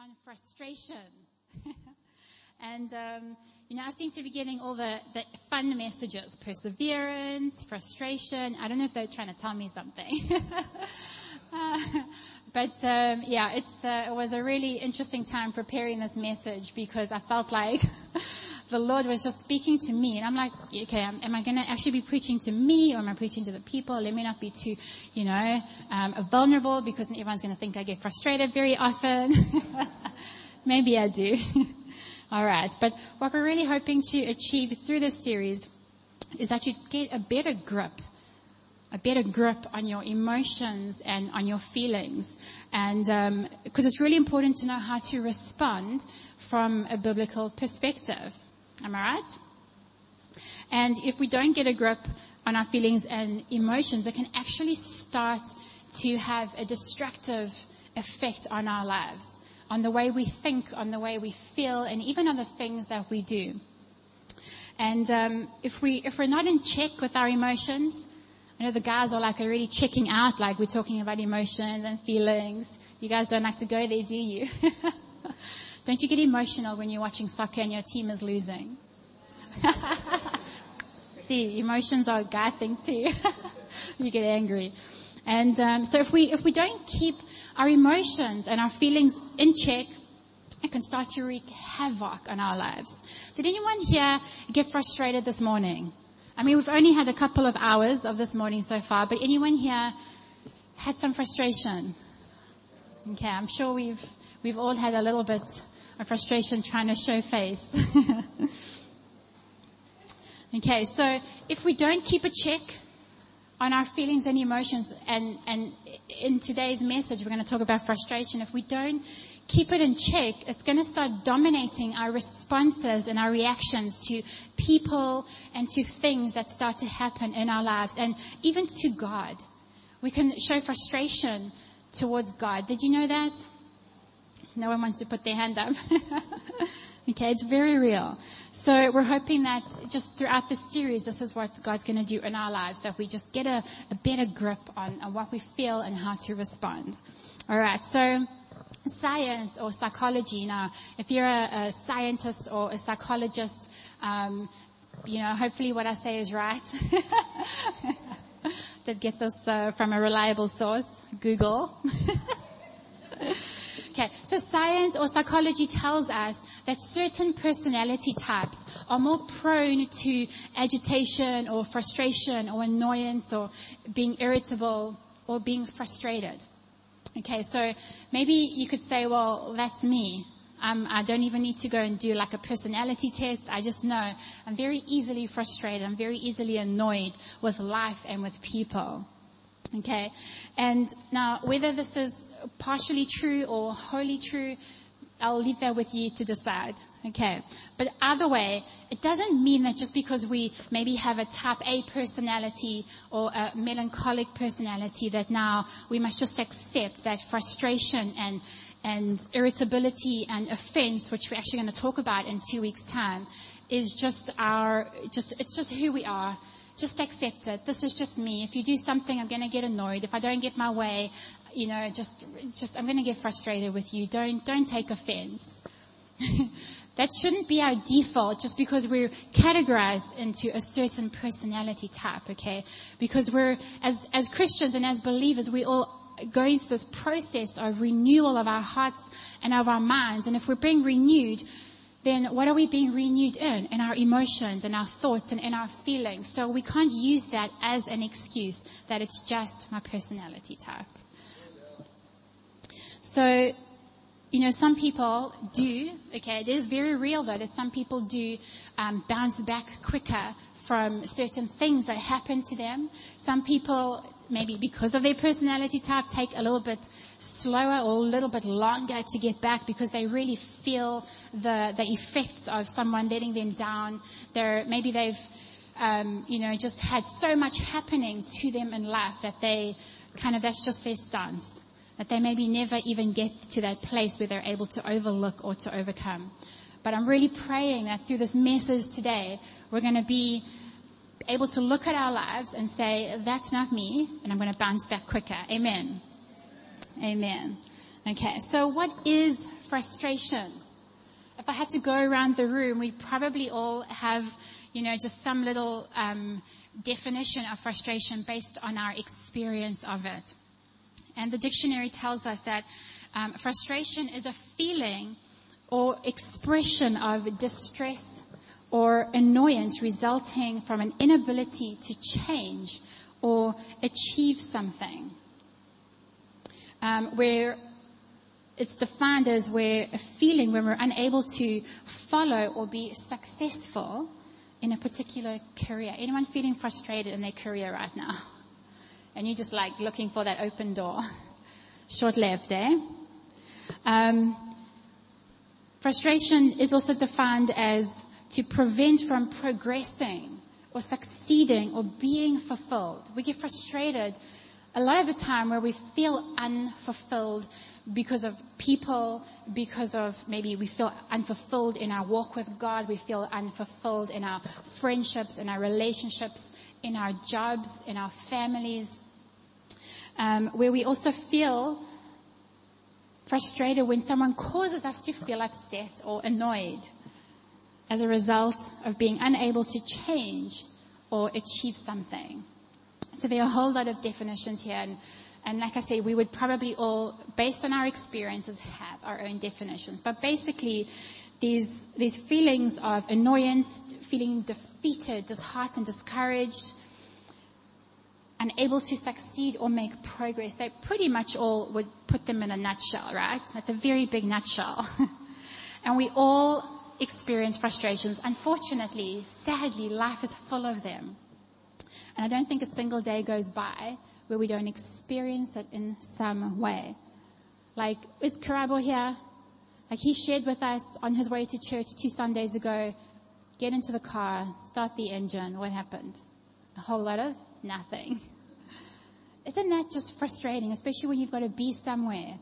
on frustration. and, um, you know, I seem to be getting all the, the fun messages. Perseverance, frustration. I don't know if they're trying to tell me something. uh, but, um, yeah, uh, it was a really interesting time preparing this message because I felt like the Lord was just speaking to me. And I'm like, okay, am, I going to actually be preaching to me or am I preaching to the people? Let me not be too, you know, um, vulnerable because everyone's going to think I get frustrated very often. Maybe I do. All right. But what we're really hoping to achieve through this series is that you get a better grip a better grip on your emotions and on your feelings. And because um, it's really important to know how to respond from a biblical perspective. Am I right? And if we don't get a grip on our feelings and emotions, it can actually start to have a destructive effect on our lives, on the way we think, on the way we feel, and even on the things that we do. And um, if we if we're not in check with our emotions, I know the guys are like already checking out, like we're talking about emotions and feelings. You guys don't like to go there, do you? Don't you get emotional when you're watching soccer and your team is losing? See, emotions are a guy thing too. you get angry. And um, so if we if we don't keep our emotions and our feelings in check, it can start to wreak havoc on our lives. Did anyone here get frustrated this morning? I mean, we've only had a couple of hours of this morning so far, but anyone here had some frustration? Okay, I'm sure we've we've all had a little bit of frustration trying to show face. okay, so if we don't keep a check on our feelings and emotions, and, and in today's message we're going to talk about frustration, if we don't keep it in check, it's going to start dominating our responses and our reactions to people and to things that start to happen in our lives, and even to God. We can show frustration towards God. Did you know that? No one wants to put their hand up. okay, it's very real. So we're hoping that just throughout this series, this is what God's going to do in our lives, that we just get a, a better grip on, on what we feel and how to respond. All right, so science or psychology. Now, if you're a, a scientist or a psychologist, um, you know, hopefully what I say is right. Did get this uh, from a reliable source, Google. Okay, so science or psychology tells us that certain personality types are more prone to agitation or frustration or annoyance or being irritable or being frustrated. Okay, so maybe you could say, well, that's me. Um, I don't even need to go and do like a personality test. I just know I'm very easily frustrated. I'm very easily annoyed with life and with people. Okay, and now whether this is partially true or wholly true, I'll leave that with you to decide. Okay. But either way, it doesn't mean that just because we maybe have a type A personality or a melancholic personality that now we must just accept that frustration and and irritability and offense, which we're actually going to talk about in two weeks time, is just our, just, it's just who we are. Just accept it. This is just me. If you do something, I'm going to get annoyed. If I don't get my way, you know, just, just, I'm going to get frustrated with you. Don't, don't take offense. that shouldn't be our default just because we're categorized into a certain personality type, okay? Because we're, as, as Christians and as believers, we all going through this process of renewal of our hearts and of our minds. And if we're being renewed, then what are we being renewed in? In our emotions and our thoughts and in our feelings. So we can't use that as an excuse that it's just my personality type. So, you know, some people do, okay, it is very real though that some people do um, bounce back quicker from certain things that happen to them. Some people, maybe because of their personality type, take a little bit slower or a little bit longer to get back because they really feel the, the effects of someone letting them down. They're, maybe they've, um, you know, just had so much happening to them in life that they kind of, that's just their stance that they maybe never even get to that place where they're able to overlook or to overcome. But I'm really praying that through this message today, we're going to be able to look at our lives and say, that's not me, and I'm going to bounce back quicker. Amen. Amen. Okay, so what is frustration? If I had to go around the room, we'd probably all have, you know, just some little um, definition of frustration based on our experience of it. And the dictionary tells us that um, frustration is a feeling or expression of distress or annoyance resulting from an inability to change or achieve something. Um, where it's defined as where a feeling when we're unable to follow or be successful in a particular career. Anyone feeling frustrated in their career right now? And you're just like looking for that open door. Short lived, eh? Um, frustration is also defined as to prevent from progressing or succeeding or being fulfilled. We get frustrated a lot of the time where we feel unfulfilled because of people, because of maybe we feel unfulfilled in our walk with God, we feel unfulfilled in our friendships, in our relationships, in our jobs, in our families, um, where we also feel frustrated when someone causes us to feel upset or annoyed as a result of being unable to change or achieve something. So there are a whole lot of definitions here and, and like I say, we would probably all, based on our experiences, have our own definitions. But basically, these, these feelings of annoyance, feeling defeated, disheartened, discouraged, unable to succeed or make progress, they pretty much all would put them in a nutshell, right? That's a very big nutshell. and we all experience frustrations. Unfortunately, sadly, life is full of them. And I don't think a single day goes by where we don't experience it in some way. Like, is Karabo here? Like he shared with us on his way to church two Sundays ago, get into the car, start the engine. What happened? A whole lot of nothing. Isn't that just frustrating, especially when you've got to be somewhere?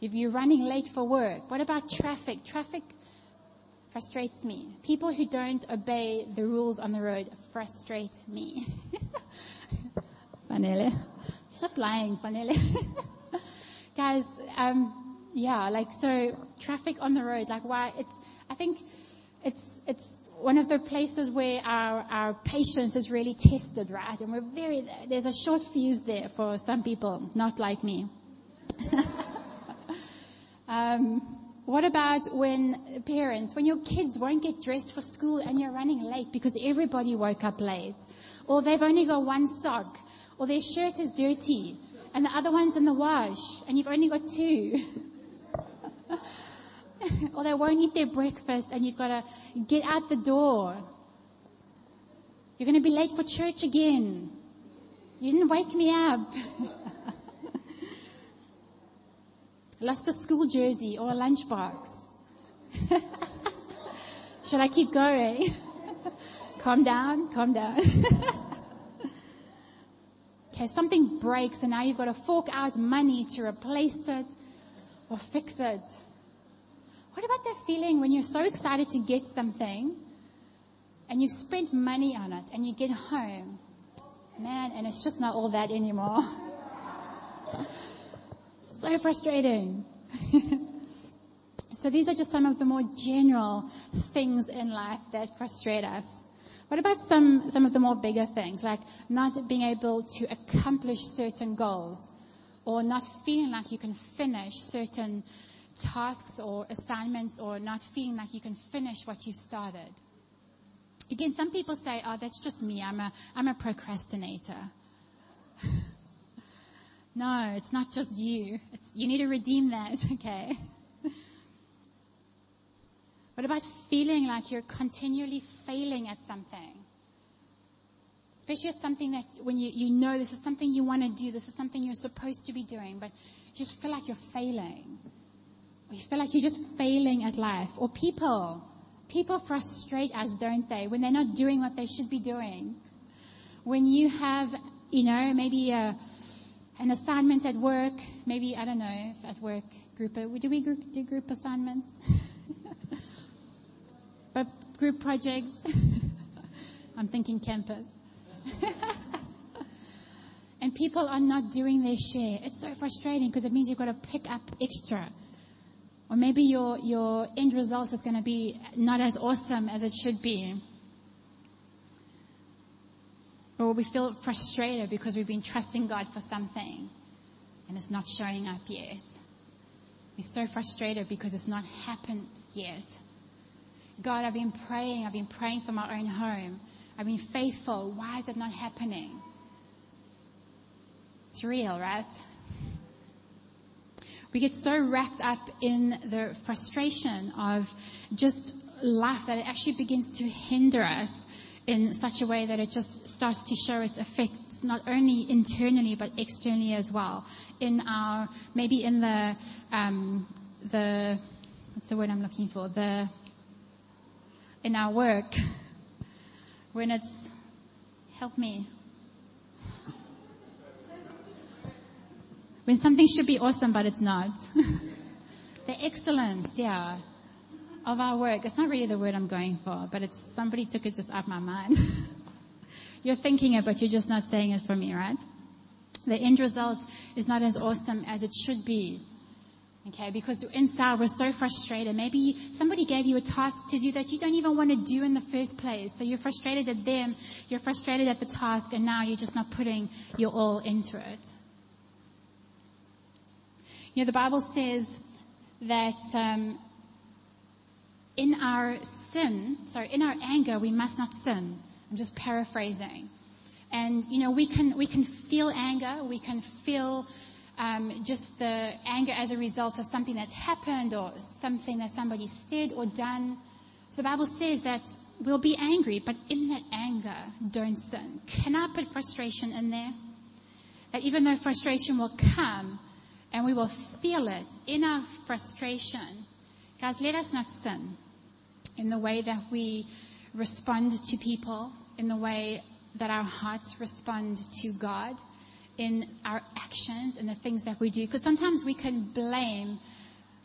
If you're running late for work, what about traffic? Traffic frustrates me. People who don't obey the rules on the road frustrate me. Vanille. Stop lying, Vanille. Guys, um, yeah, like so traffic on the road, like why it's I think it's it's one of the places where our, our patience is really tested, right? And we're very, there's a short fuse there for some people, not like me. um, what about when parents, when your kids won't get dressed for school and you're running late because everybody woke up late? Or they've only got one sock, or their shirt is dirty, and the other one's in the wash, and you've only got two. or they won't eat their breakfast and you've got to get out the door. You're going to be late for church again. You didn't wake me up. Lost a school jersey or a lunchbox. Should I keep going? calm down, calm down. okay, something breaks and now you've got to fork out money to replace it or fix it. What about that feeling when you're so excited to get something and you've spent money on it and you get home, man, and it's just not all that anymore? So frustrating. so these are just some of the more general things in life that frustrate us. What about some, some of the more bigger things, like not being able to accomplish certain goals or not feeling like you can finish certain tasks or assignments or not feeling like you can finish what you've started. Again, some people say, oh, that's just me. I'm a, I'm a procrastinator. no, it's not just you. It's, you need to redeem that, okay? what about feeling like you're continually failing at something? Especially at something that when you, you know this is something you want to do, this is something you're supposed to be doing, but you just feel like you're failing. Or you feel like you're just failing at life. Or people. People frustrate us, don't they? When they're not doing what they should be doing. When you have, you know, maybe a, an assignment at work, maybe, I don't know, if at work, group, uh, do we group, do group assignments? but group projects. I'm thinking campus. and people are not doing their share. It's so frustrating because it means you've got to pick up extra. Or maybe your, your end result is going to be not as awesome as it should be. Or we feel frustrated because we've been trusting God for something and it's not showing up yet. We're so frustrated because it's not happened yet. God, I've been praying. I've been praying for my own home. I've been faithful. Why is it not happening? It's real, right? We get so wrapped up in the frustration of just life that it actually begins to hinder us in such a way that it just starts to show its effects not only internally but externally as well. In our maybe in the um, the what's the word I'm looking for? The in our work when it's help me. When something should be awesome but it's not. The excellence yeah of our work it's not really the word i'm going for but it's somebody took it just out my mind you're thinking it but you're just not saying it for me right the end result is not as awesome as it should be Okay, because inside we're so frustrated. Maybe somebody gave you a task to do that you don't even want to do in the first place. So you're frustrated at them, you're frustrated at the task, and now you're just not putting your all into it. You know, the Bible says that um, in our sin, sorry, in our anger, we must not sin. I'm just paraphrasing. And you know, we can we can feel anger, we can feel um, just the anger as a result of something that's happened or something that somebody said or done. So the Bible says that we'll be angry, but in that anger, don't sin. Can I put frustration in there? That even though frustration will come and we will feel it in our frustration, guys, let us not sin in the way that we respond to people, in the way that our hearts respond to God in our actions and the things that we do. Because sometimes we can blame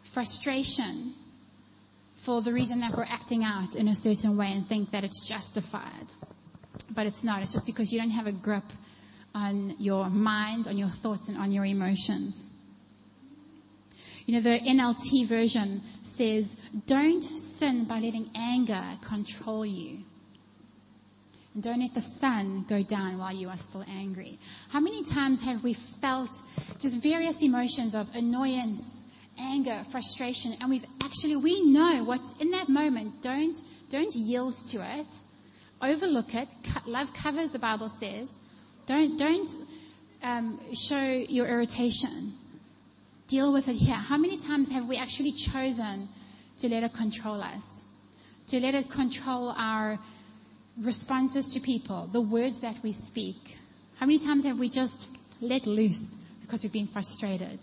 frustration for the reason that we're acting out in a certain way and think that it's justified. But it's not. It's just because you don't have a grip on your mind, on your thoughts, and on your emotions. You know, the NLT version says, don't sin by letting anger control you. And don't let the sun go down while you are still angry. How many times have we felt just various emotions of annoyance, anger, frustration, and we've actually, we know what in that moment, don't, don't yield to it. Overlook it. Love covers, the Bible says. Don't, don't um, show your irritation. Deal with it here. How many times have we actually chosen to let it control us? To let it control our responses to people, the words that we speak. How many times have we just let loose because we've been frustrated?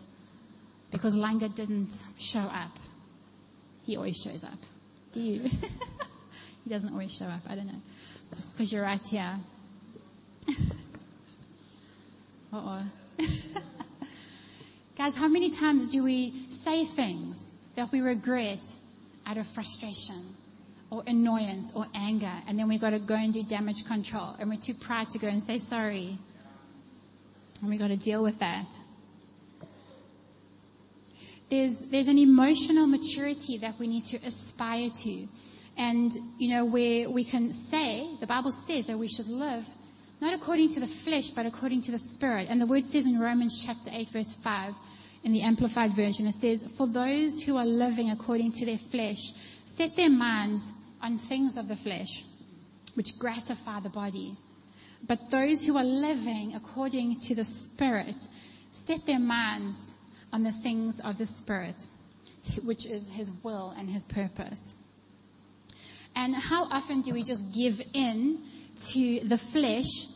Because Langer didn't show up. He always shows up. Do you? he doesn't always show up. I don't know. Because you're right here. Uh-oh. Guys, how many times do we say things that we regret out of frustration? or annoyance or anger, and then we've got to go and do damage control, and we're too proud to go and say sorry. And we've got to deal with that. There's, there's an emotional maturity that we need to aspire to. And, you know, where we can say, the Bible says that we should live not according to the flesh, but according to the Spirit. And the word says in Romans chapter 8 verse 5 in the Amplified Version, it says, For those who are living according to their flesh, set their minds on things of the flesh, which gratify the body. But those who are living according to the Spirit set their minds on the things of the Spirit, which is His will and His purpose. And how often do we just give in to the flesh,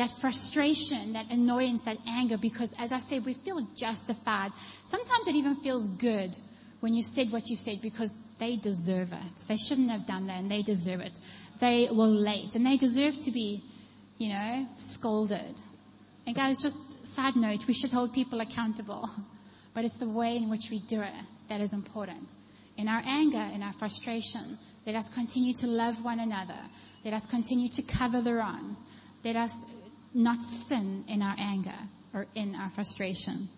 that frustration, that annoyance, that anger, because as I said, we feel justified. Sometimes it even feels good when you've said what you've said because they deserve it. They shouldn't have done that and they deserve it. They were late and they deserve to be, you know, scolded. And guys, just side note, we should hold people accountable. But it's the way in which we do it that is important. In our anger, in our frustration, let us continue to love one another. Let us continue to cover the wrongs. Let us not sin in our anger or in our frustration.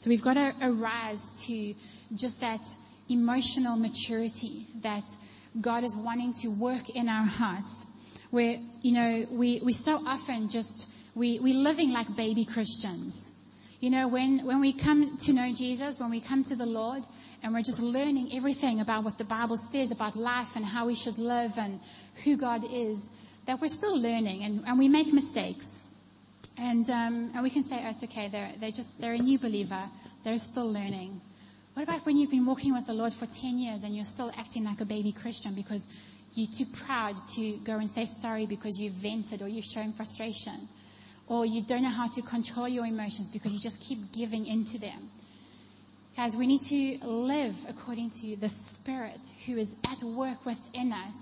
So we've got to arise to just that emotional maturity that God is wanting to work in our hearts. Where, you know, we, we so often just, we, we're living like baby Christians. You know, when, when we come to know Jesus, when we come to the Lord, and we're just learning everything about what the Bible says about life and how we should live and who God is, that we're still learning and, and we make mistakes. And, um, and we can say, oh, it's okay, they're, they're just, they're a new believer. They're still learning. What about when you've been walking with the Lord for 10 years and you're still acting like a baby Christian because you're too proud to go and say sorry because you've vented or you've shown frustration? Or you don't know how to control your emotions because you just keep giving into them. Guys, we need to live according to the Spirit who is at work within us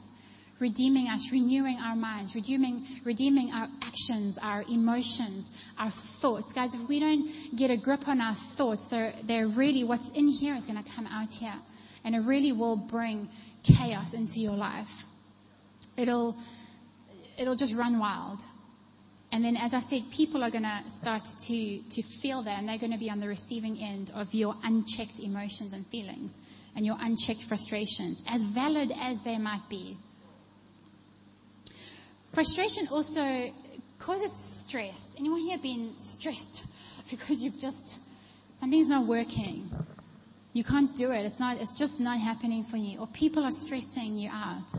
redeeming us, renewing our minds, redeeming, redeeming our actions, our emotions, our thoughts. Guys, if we don't get a grip on our thoughts, they're, they're really, what's in here is going to come out here. And it really will bring chaos into your life. It'll, it'll just run wild. And then, as I said, people are going to start to, to feel that and they're going to be on the receiving end of your unchecked emotions and feelings and your unchecked frustrations, as valid as they might be. Frustration also causes stress. Anyone here been stressed because you've just, something's not working? You can't do it. It's not, it's just not happening for you. Or people are stressing you out.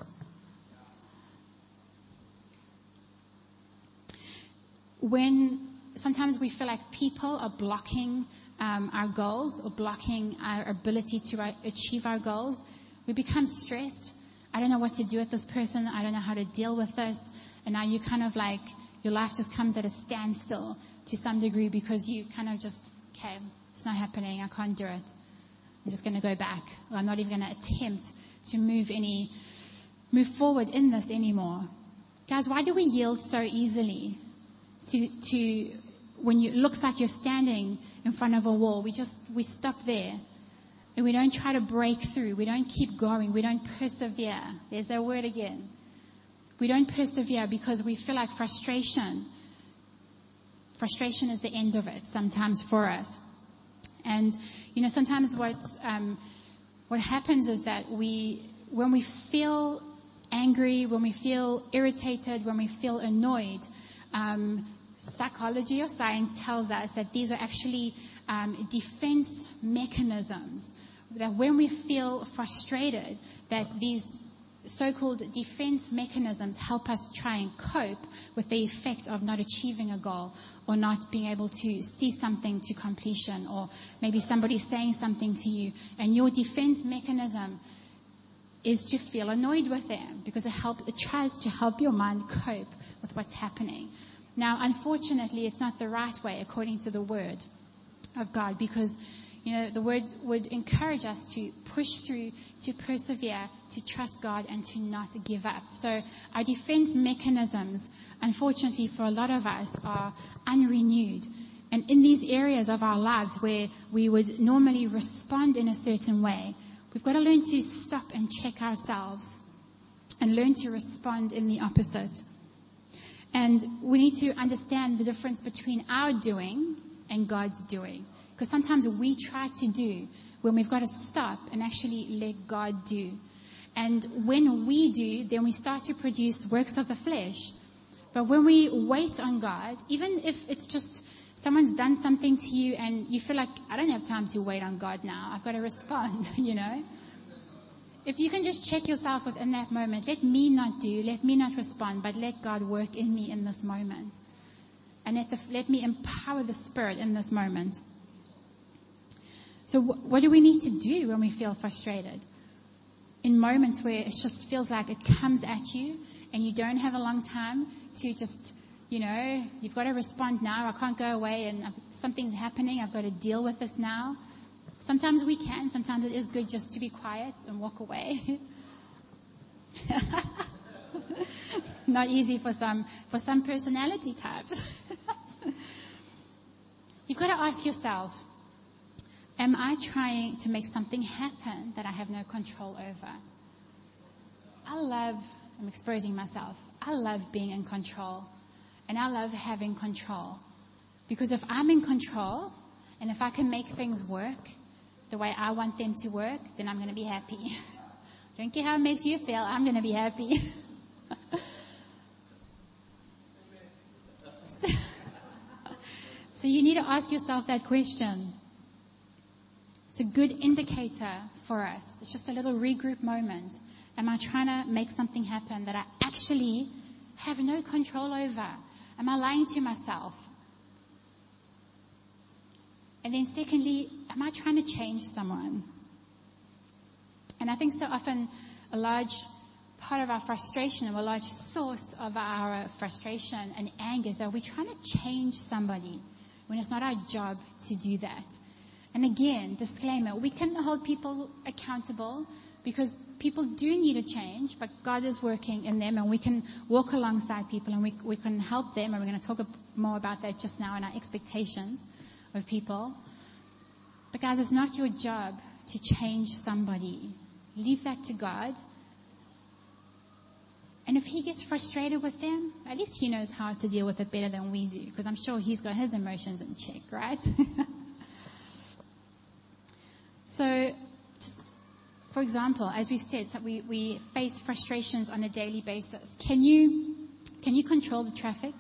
When sometimes we feel like people are blocking um, our goals or blocking our ability to achieve our goals, we become stressed. I don't know what to do with this person. I don't know how to deal with this. And now you kind of like, your life just comes at a standstill to some degree because you kind of just, okay, it's not happening. I can't do it. I'm just going to go back. Or I'm not even going to attempt to move any, move forward in this anymore. Guys, why do we yield so easily to, to, when you, it looks like you're standing in front of a wall? We just, we stop there. And we don't try to break through. We don't keep going. We don't persevere. There's that word again. We don't persevere because we feel like frustration. Frustration is the end of it sometimes for us. And, you know, sometimes what, um, what happens is that we, when we feel angry, when we feel irritated, when we feel annoyed, um, psychology or science tells us that these are actually um, defense mechanisms. That when we feel frustrated, that these so-called defense mechanisms help us try and cope with the effect of not achieving a goal or not being able to see something to completion or maybe somebody saying something to you and your defense mechanism is to feel annoyed with them because it helps, it tries to help your mind cope with what's happening. Now, unfortunately, it's not the right way according to the word of God because you know, the word would encourage us to push through, to persevere, to trust God, and to not give up. So our defense mechanisms, unfortunately for a lot of us, are unrenewed. And in these areas of our lives where we would normally respond in a certain way, we've got to learn to stop and check ourselves and learn to respond in the opposite. And we need to understand the difference between our doing and God's doing. Because sometimes we try to do when we've got to stop and actually let God do. And when we do, then we start to produce works of the flesh. But when we wait on God, even if it's just someone's done something to you and you feel like, I don't have time to wait on God now. I've got to respond, you know? If you can just check yourself within that moment, let me not do, let me not respond, but let God work in me in this moment. And let, the, let me empower the Spirit in this moment. So what do we need to do when we feel frustrated? In moments where it just feels like it comes at you and you don't have a long time to just, you know, you've got to respond now. I can't go away and something's happening. I've got to deal with this now. Sometimes we can. Sometimes it is good just to be quiet and walk away. Not easy for some, for some personality types. You've got to ask yourself, Am I trying to make something happen that I have no control over? I love, I'm exposing myself. I love being in control. And I love having control. Because if I'm in control, and if I can make things work the way I want them to work, then I'm going to be happy. Don't care how it makes you feel, I'm going to be happy. so you need to ask yourself that question. It's a good indicator for us. It's just a little regroup moment. Am I trying to make something happen that I actually have no control over? Am I lying to myself? And then secondly, am I trying to change someone? And I think so often a large part of our frustration or a large source of our frustration and anger is that we're trying to change somebody when it's not our job to do that. And again, disclaimer, we can hold people accountable because people do need a change, but God is working in them and we can walk alongside people and we, we can help them and we're going to talk more about that just now in our expectations of people. But guys, it's not your job to change somebody. Leave that to God. And if he gets frustrated with them, at least he knows how to deal with it better than we do, because I'm sure he's got his emotions in check, right? so, for example, as we've said, we, we face frustrations on a daily basis. Can you, can you control the traffic?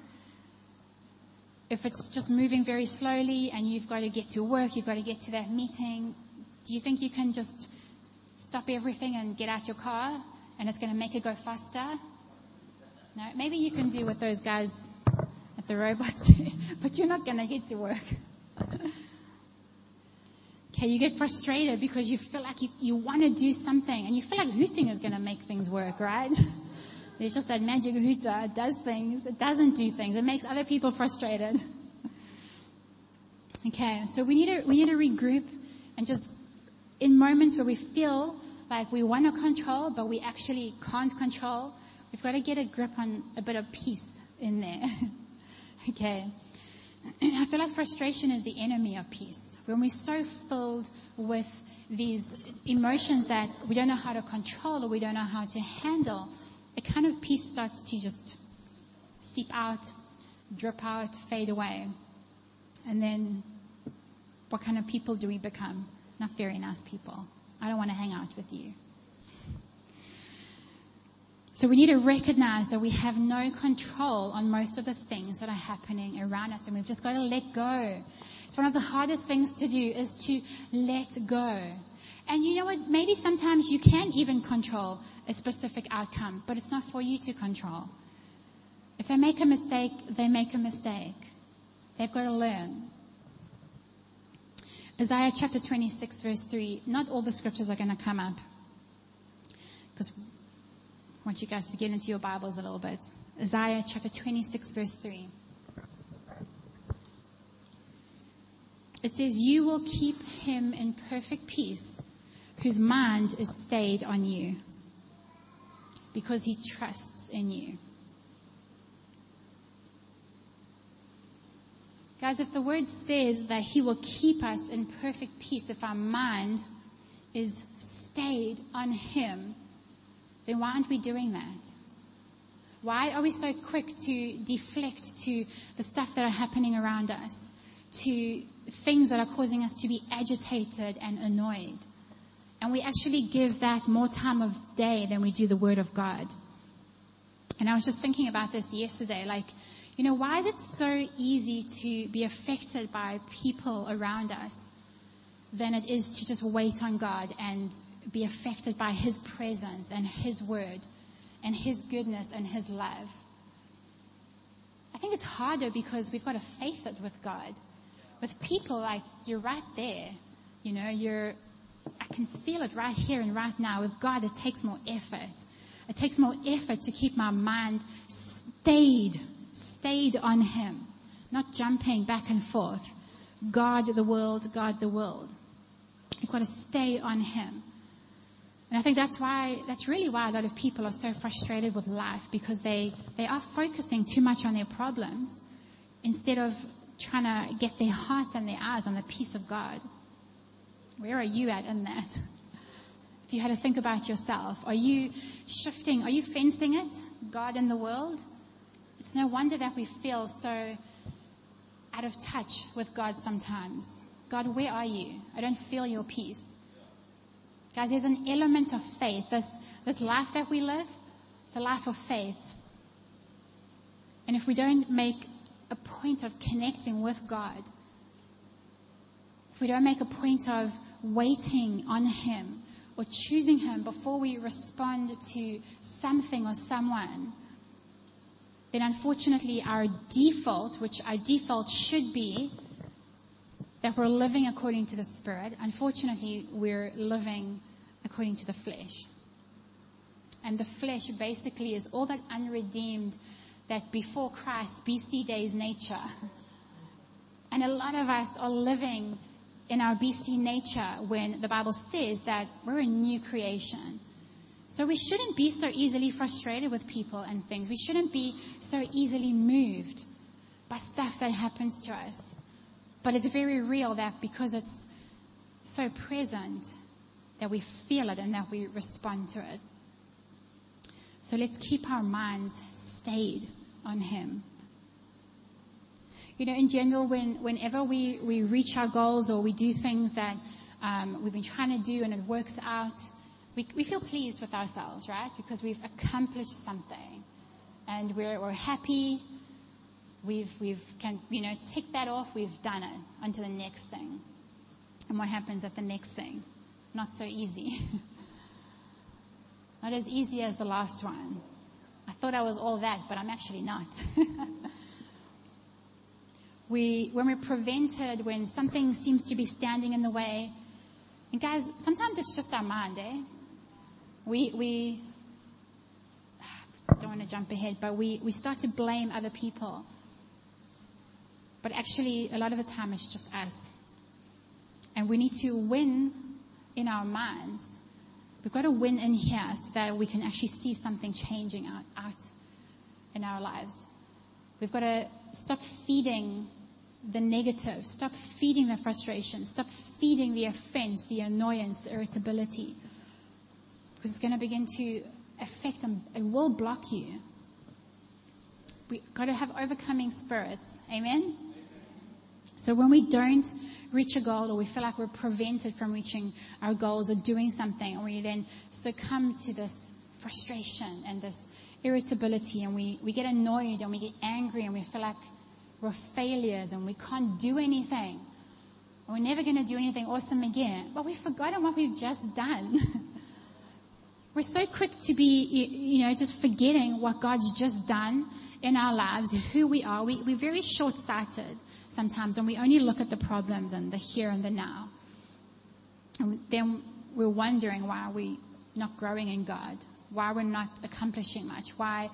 if it's just moving very slowly and you've got to get to work, you've got to get to that meeting, do you think you can just stop everything and get out your car and it's going to make it go faster? No, maybe you can do what those guys at the robots do, but you're not going to get to work. Okay, you get frustrated because you feel like you, you want to do something and you feel like hooting is going to make things work, right? There's just that magic hooter. It does things. It doesn't do things. It makes other people frustrated. okay, so we need to, we need to regroup and just in moments where we feel like we want to control, but we actually can't control, we've got to get a grip on a bit of peace in there. okay. I feel like frustration is the enemy of peace. When we're so filled with these emotions that we don't know how to control or we don't know how to handle, a kind of peace starts to just seep out, drip out, fade away. And then what kind of people do we become? Not very nice people. I don't want to hang out with you. So we need to recognize that we have no control on most of the things that are happening around us and we've just got to let go. It's one of the hardest things to do is to let go. And you know what? Maybe sometimes you can even control a specific outcome, but it's not for you to control. If they make a mistake, they make a mistake. They've got to learn. Isaiah chapter 26 verse 3. Not all the scriptures are going to come up. Because want you guys to get into your Bibles a little bit. Isaiah chapter 26 verse 3. It says, You will keep him in perfect peace whose mind is stayed on you because he trusts in you. Guys, if the word says that he will keep us in perfect peace if our mind is stayed on him, then why aren't we doing that? Why are we so quick to deflect to the stuff that are happening around us, to things that are causing us to be agitated and annoyed? And we actually give that more time of day than we do the Word of God. And I was just thinking about this yesterday, like, you know, why is it so easy to be affected by people around us than it is to just wait on God and be affected by His presence and His Word and His goodness and His love? I think it's harder because we've got to faith it with God. With people, like, you're right there. You know, you're I can feel it right here and right now. With God, it takes more effort. It takes more effort to keep my mind stayed, stayed on Him, not jumping back and forth. God the world, God the world. You've got to stay on Him. And I think that's why, that's really why a lot of people are so frustrated with life because they, they are focusing too much on their problems instead of trying to get their hearts and their eyes on the peace of God. Where are you at in that? If you had to think about yourself, are you shifting, are you fencing it, God and the world? It's no wonder that we feel so out of touch with God sometimes. God, where are you? I don't feel your peace. Guys, there's an element of faith. This, this life that we live, it's a life of faith. And if we don't make a point of connecting with God, if we don't make a point of waiting on Him or choosing Him before we respond to something or someone, then unfortunately our default, which our default should be that we're living according to the Spirit, unfortunately we're living according to the flesh. And the flesh basically is all that unredeemed that before Christ, BC days nature. And a lot of us are living in our BC nature when the Bible says that we're a new creation. So we shouldn't be so easily frustrated with people and things. We shouldn't be so easily moved by stuff that happens to us. But it's very real that because it's so present that we feel it and that we respond to it. So let's keep our minds stayed on Him. You know, in general, when, whenever we, we reach our goals or we do things that um, we've been trying to do and it works out, we, we feel pleased with ourselves, right? Because we've accomplished something and we're, we're happy. We've, we've can, you know, tick that off. We've done it. Onto the next thing. And what happens at the next thing? Not so easy. not as easy as the last one. I thought I was all that, but I'm actually not. we, when we're prevented, when something seems to be standing in the way, and guys, sometimes it's just our mind, eh? We, we, don't want to jump ahead, but we, we start to blame other people. But actually, a lot of the time it's just us. And we need to win in our minds. We've got to win in here so that we can actually see something changing out, out in our lives. We've got to stop feeding the negative, stop feeding the frustration, stop feeding the offense, the annoyance, the irritability. Because it's going to begin to affect and It will block you. We've got to have overcoming spirits. Amen? So when we don't reach a goal or we feel like we're prevented from reaching our goals or doing something, we then succumb to this frustration and this irritability and we, we get annoyed and we get angry and we feel like we're failures and we can't do anything. We're never going to do anything awesome again. But we've forgotten what we've just done. we're so quick to be, you know, just forgetting what God's just done in our lives, who we are. We, we're very short-sighted sometimes and we only look at the problems and the here and the now. And then we're wondering why we're not growing in God, why we're not accomplishing much, why,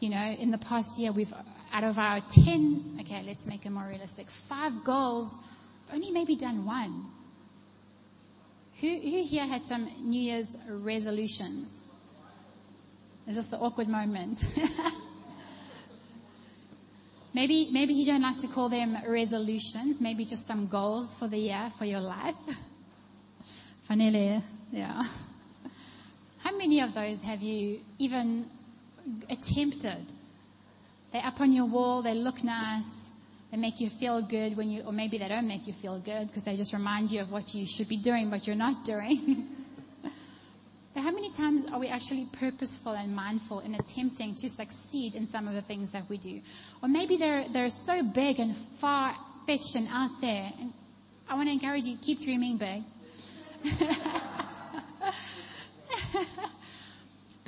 you know, in the past year we've out of our 10, okay, let's make it more realistic, five goals, only maybe done one. Who, who here had some New Year's resolutions? Is this the awkward moment? maybe, maybe you don't like to call them resolutions, maybe just some goals for the year, for your life. Vanille, yeah. How many of those have you even attempted they're up on your wall. They look nice. They make you feel good when you, or maybe they don't make you feel good because they just remind you of what you should be doing, but you're not doing. but how many times are we actually purposeful and mindful in attempting to succeed in some of the things that we do? Or maybe they're, they're so big and far fetched and out there. And I want to encourage you, keep dreaming big.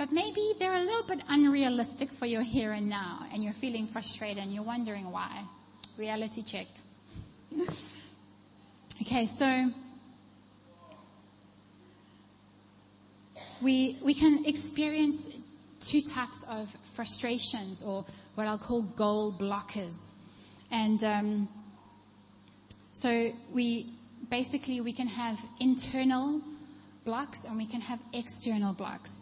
But maybe they're a little bit unrealistic for your here and now, and you're feeling frustrated and you're wondering why. Reality check. okay, so we, we can experience two types of frustrations or what I'll call goal blockers. And um, so we basically we can have internal blocks and we can have external blocks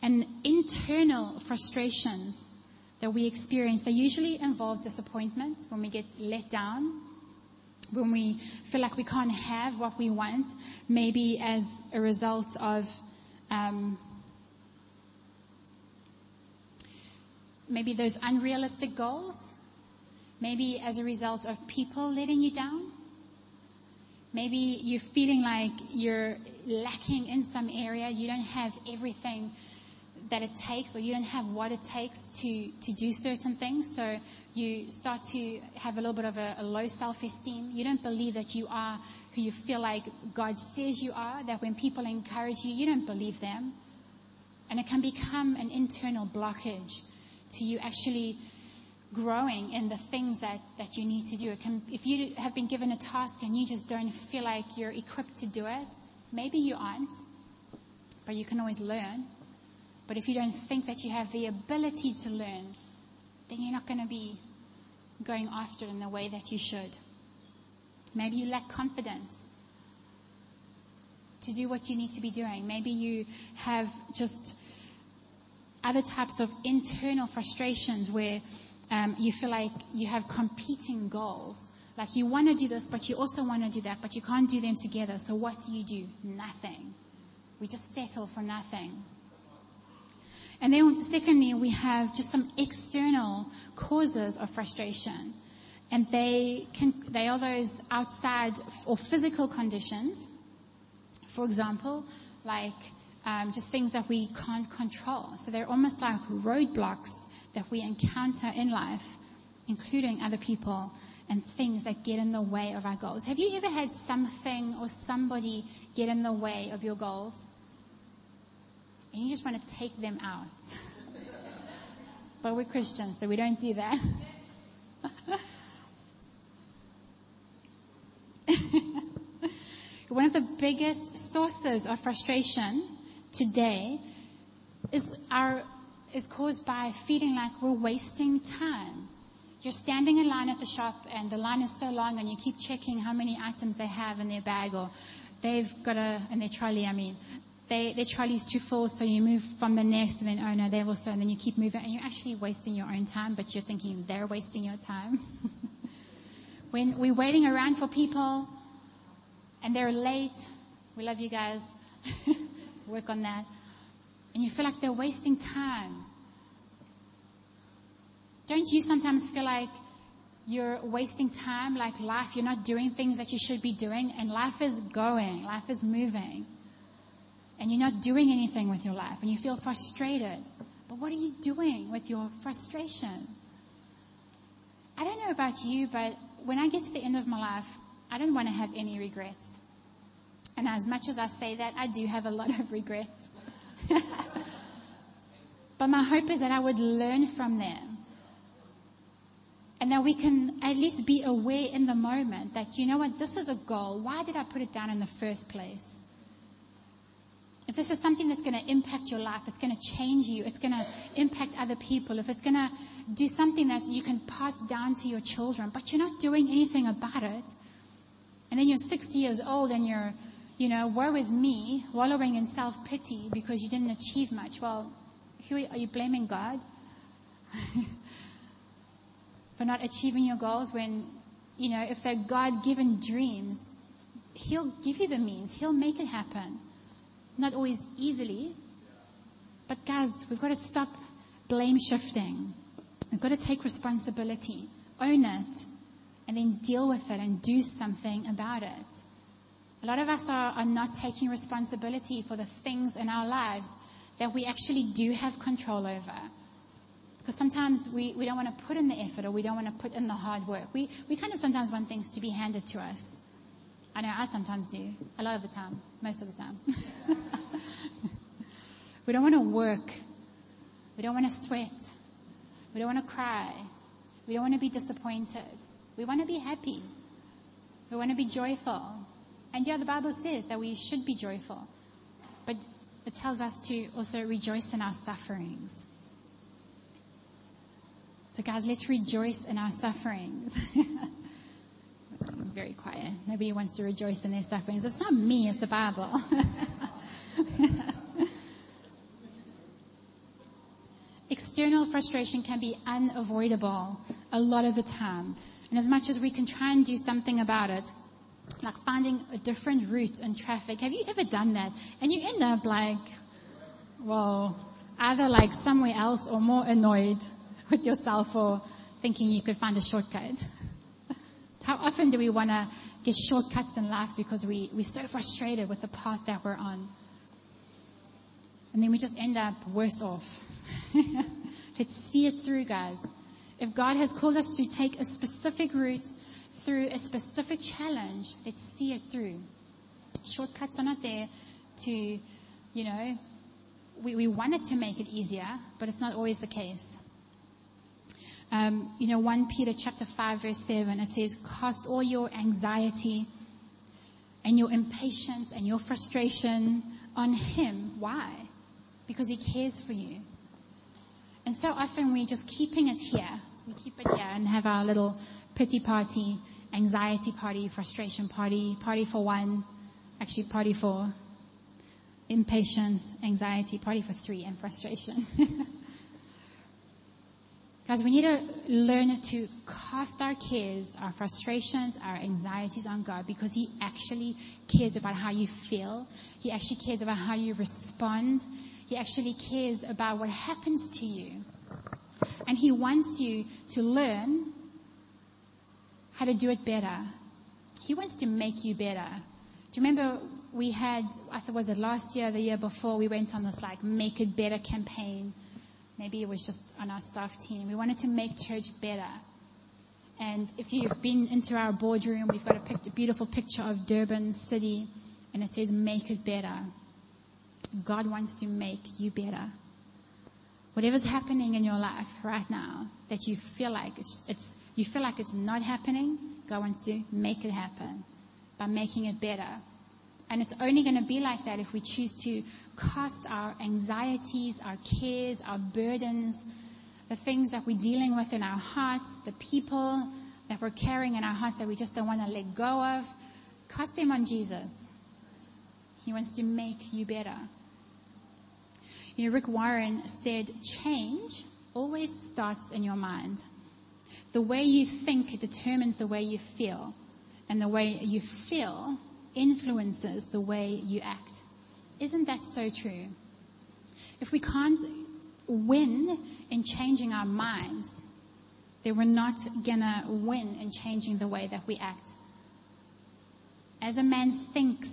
and internal frustrations that we experience, they usually involve disappointment when we get let down, when we feel like we can't have what we want, maybe as a result of um, maybe those unrealistic goals. Maybe as a result of people letting you down. Maybe you're feeling like you're lacking in some area. You don't have everything that it takes or you don't have what it takes to, to do certain things. So you start to have a little bit of a, a low self-esteem. You don't believe that you are who you feel like God says you are, that when people encourage you, you don't believe them. And it can become an internal blockage to you actually growing in the things that, that you need to do. It can, if you have been given a task and you just don't feel like you're equipped to do it, maybe you aren't, but you can always learn. But if you don't think that you have the ability to learn, then you're not going to be going after it in the way that you should. Maybe you lack confidence to do what you need to be doing. Maybe you have just other types of internal frustrations where um, you feel like you have competing goals. Like you want to do this, but you also want to do that, but you can't do them together. So what do you do? Nothing. We just settle for nothing. And then secondly, we have just some external causes of frustration. And they can, they are those outside or physical conditions. For example, like um, just things that we can't control. So they're almost like roadblocks that we encounter in life, including other people and things that get in the way of our goals. Have you ever had something or somebody get in the way of your goals? And you just want to take them out. but we're Christians, so we don't do that. One of the biggest sources of frustration today is our is caused by feeling like we're wasting time. You're standing in line at the shop and the line is so long and you keep checking how many items they have in their bag or they've got a, in their trolley, I mean. They, their trolley's too full, so you move from the next and then, oh no, they've also, and then you keep moving and you're actually wasting your own time, but you're thinking they're wasting your time. when we're waiting around for people and they're late, we love you guys. Work on that and you feel like they're wasting time. Don't you sometimes feel like you're wasting time, like life, you're not doing things that you should be doing, and life is going, life is moving, and you're not doing anything with your life, and you feel frustrated. But what are you doing with your frustration? I don't know about you, but when I get to the end of my life, I don't want to have any regrets. And as much as I say that, I do have a lot of regrets. but my hope is that I would learn from them. And that we can at least be aware in the moment that, you know what, this is a goal. Why did I put it down in the first place? If this is something that's going to impact your life, it's going to change you, it's going to impact other people, if it's going to do something that you can pass down to your children, but you're not doing anything about it, and then you're 60 years old and you're you know, woe is me, wallowing in self pity because you didn't achieve much. Well, who are you blaming God for not achieving your goals when, you know, if they're God given dreams, He'll give you the means, He'll make it happen. Not always easily. But guys, we've got to stop blame shifting. We've got to take responsibility, own it, and then deal with it and do something about it. A lot of us are, are not taking responsibility for the things in our lives that we actually do have control over. Because sometimes we, we don't want to put in the effort or we don't want to put in the hard work. We, we kind of sometimes want things to be handed to us. I know I sometimes do. A lot of the time. Most of the time. we don't want to work. We don't want to sweat. We don't want to cry. We don't want to be disappointed. We want to be happy. We want to be joyful. And yeah, the Bible says that we should be joyful. But it tells us to also rejoice in our sufferings. So guys, let's rejoice in our sufferings. very quiet. Nobody wants to rejoice in their sufferings. It's not me, it's the Bible. External frustration can be unavoidable a lot of the time. And as much as we can try and do something about it, like finding a different route in traffic. Have you ever done that? And you end up like, well, either like somewhere else or more annoyed with yourself or thinking you could find a shortcut. How often do we want to get shortcuts in life because we, we're so frustrated with the path that we're on? And then we just end up worse off. Let's see it through, guys. If God has called us to take a specific route through a specific challenge, let's see it through. Shortcuts are not there to, you know, we, we wanted to make it easier, but it's not always the case. Um, you know, 1 Peter chapter 5 verse 7, it says, cast all your anxiety and your impatience and your frustration on Him. Why? Because He cares for you. And so often we're just keeping it here. We keep it here and have our little pity party, anxiety party, frustration party, party for one, actually party for impatience, anxiety, party for three, and frustration. Guys, we need to learn to cast our cares, our frustrations, our anxieties on God because He actually cares about how you feel. He actually cares about how you respond. He actually cares about what happens to you. And He wants you to learn how to do it better. He wants to make you better. Do you remember we had, I thought was it last year, the year before, we went on this like make it better campaign. Maybe it was just on our staff team. We wanted to make church better. And if you've been into our boardroom, we've got a, pic- a beautiful picture of Durban City and it says make it better. God wants to make you better. Whatever's happening in your life right now that you feel like it's, it's you feel like it's not happening, God wants to make it happen by making it better. And it's only going to be like that if we choose to cast our anxieties, our cares, our burdens, the things that we're dealing with in our hearts, the people that we're carrying in our hearts that we just don't want to let go of, cast them on Jesus. He wants to make you better. You know, Rick Warren said, change always starts in your mind. The way you think determines the way you feel and the way you feel influences the way you act. Isn't that so true? If we can't win in changing our minds, then we're not gonna win in changing the way that we act. As a man thinks,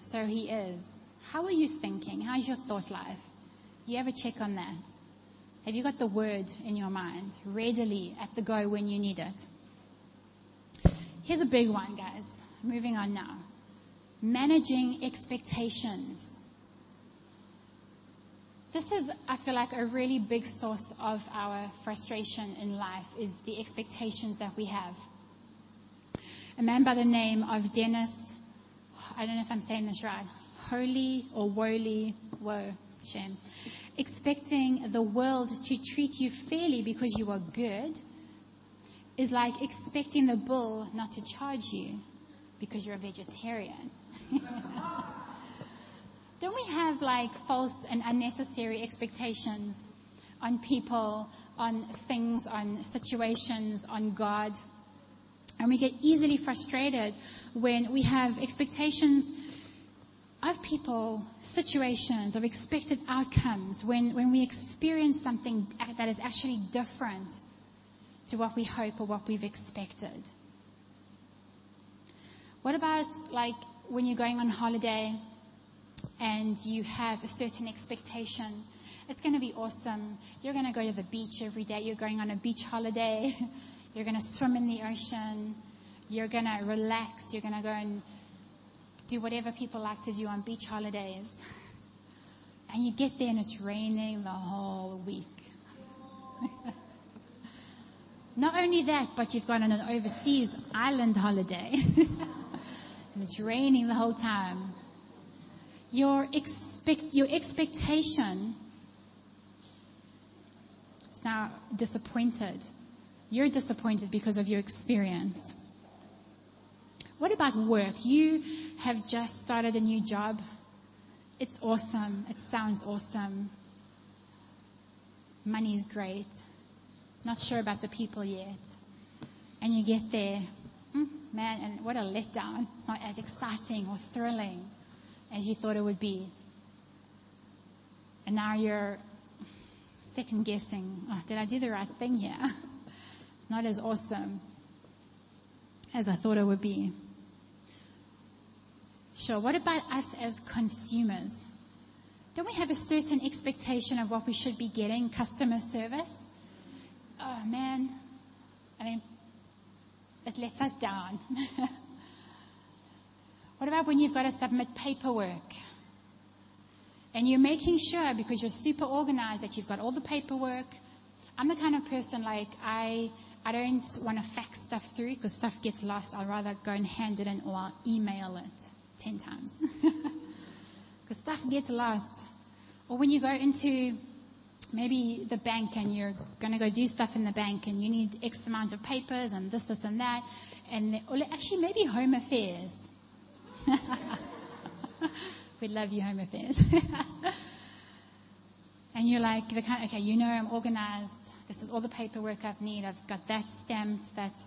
so he is. How are you thinking? How's your thought life? Do you ever check on that? Have you got the word in your mind readily at the go when you need it? Here's a big one, guys. Moving on now. Managing expectations. This is, I feel like, a really big source of our frustration in life is the expectations that we have. A man by the name of Dennis, I don't know if I'm saying this right, Holy or Woly, whoa, shame, expecting the world to treat you fairly because you are good is like expecting the bull not to charge you because you're a vegetarian. Don't we have like false and unnecessary expectations on people, on things, on situations, on God? And we get easily frustrated when we have expectations of people, situations, of expected outcomes, when, when we experience something that is actually different to what we hope or what we've expected. What about like when you're going on holiday and you have a certain expectation? It's going to be awesome. You're going to go to the beach every day. You're going on a beach holiday. You're going to swim in the ocean. You're going to relax. You're going to go and do whatever people like to do on beach holidays. And you get there and it's raining the whole week. Not only that, but you've gone on an overseas island holiday. And it's raining the whole time. Your expect, your expectation is now disappointed. You're disappointed because of your experience. What about work? You have just started a new job. It's awesome. It sounds awesome. Money's great. Not sure about the people yet. And you get there, hmm, man, and what a letdown. It's not as exciting or thrilling as you thought it would be. And now you're second guessing. Oh, did I do the right thing here? It's not as awesome as I thought it would be. Sure. What about us as consumers? Don't we have a certain expectation of what we should be getting customer service? Oh man, I mean, it lets us down. what about when you've got to submit paperwork? And you're making sure because you're super organized that you've got all the paperwork. I'm the kind of person like I I don't want to fax stuff through because stuff gets lost. I'd rather go and hand it in or I'll email it ten times. Because stuff gets lost. Or when you go into maybe the bank and you're going to go do stuff in the bank and you need X amount of papers and this, this and that. And actually maybe home affairs. we love you, home affairs. and you're like, the kind, okay, you know I'm organized. This is all the paperwork I've need. I've got that stamped. That's,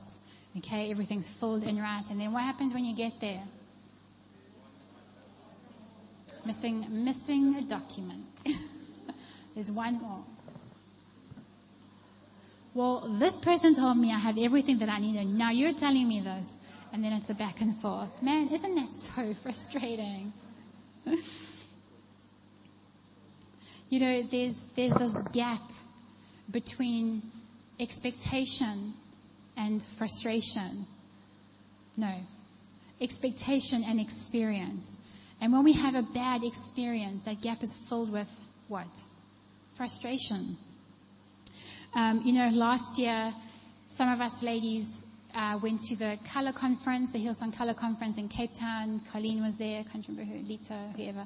okay, everything's filled in right. And then what happens when you get there? Missing, missing a document. There's one more. Well, this person told me I have everything that I needed. now you're telling me this. And then it's a back and forth. Man, isn't that so frustrating? you know, there's, there's this gap between expectation and frustration. No. Expectation and experience. And when we have a bad experience, that gap is filled with what? Frustration. Um, you know, last year, some of us ladies uh, went to the Color Conference, the Hillsong Color Conference in Cape Town. Colleen was there, I can't remember who, Lita, whoever.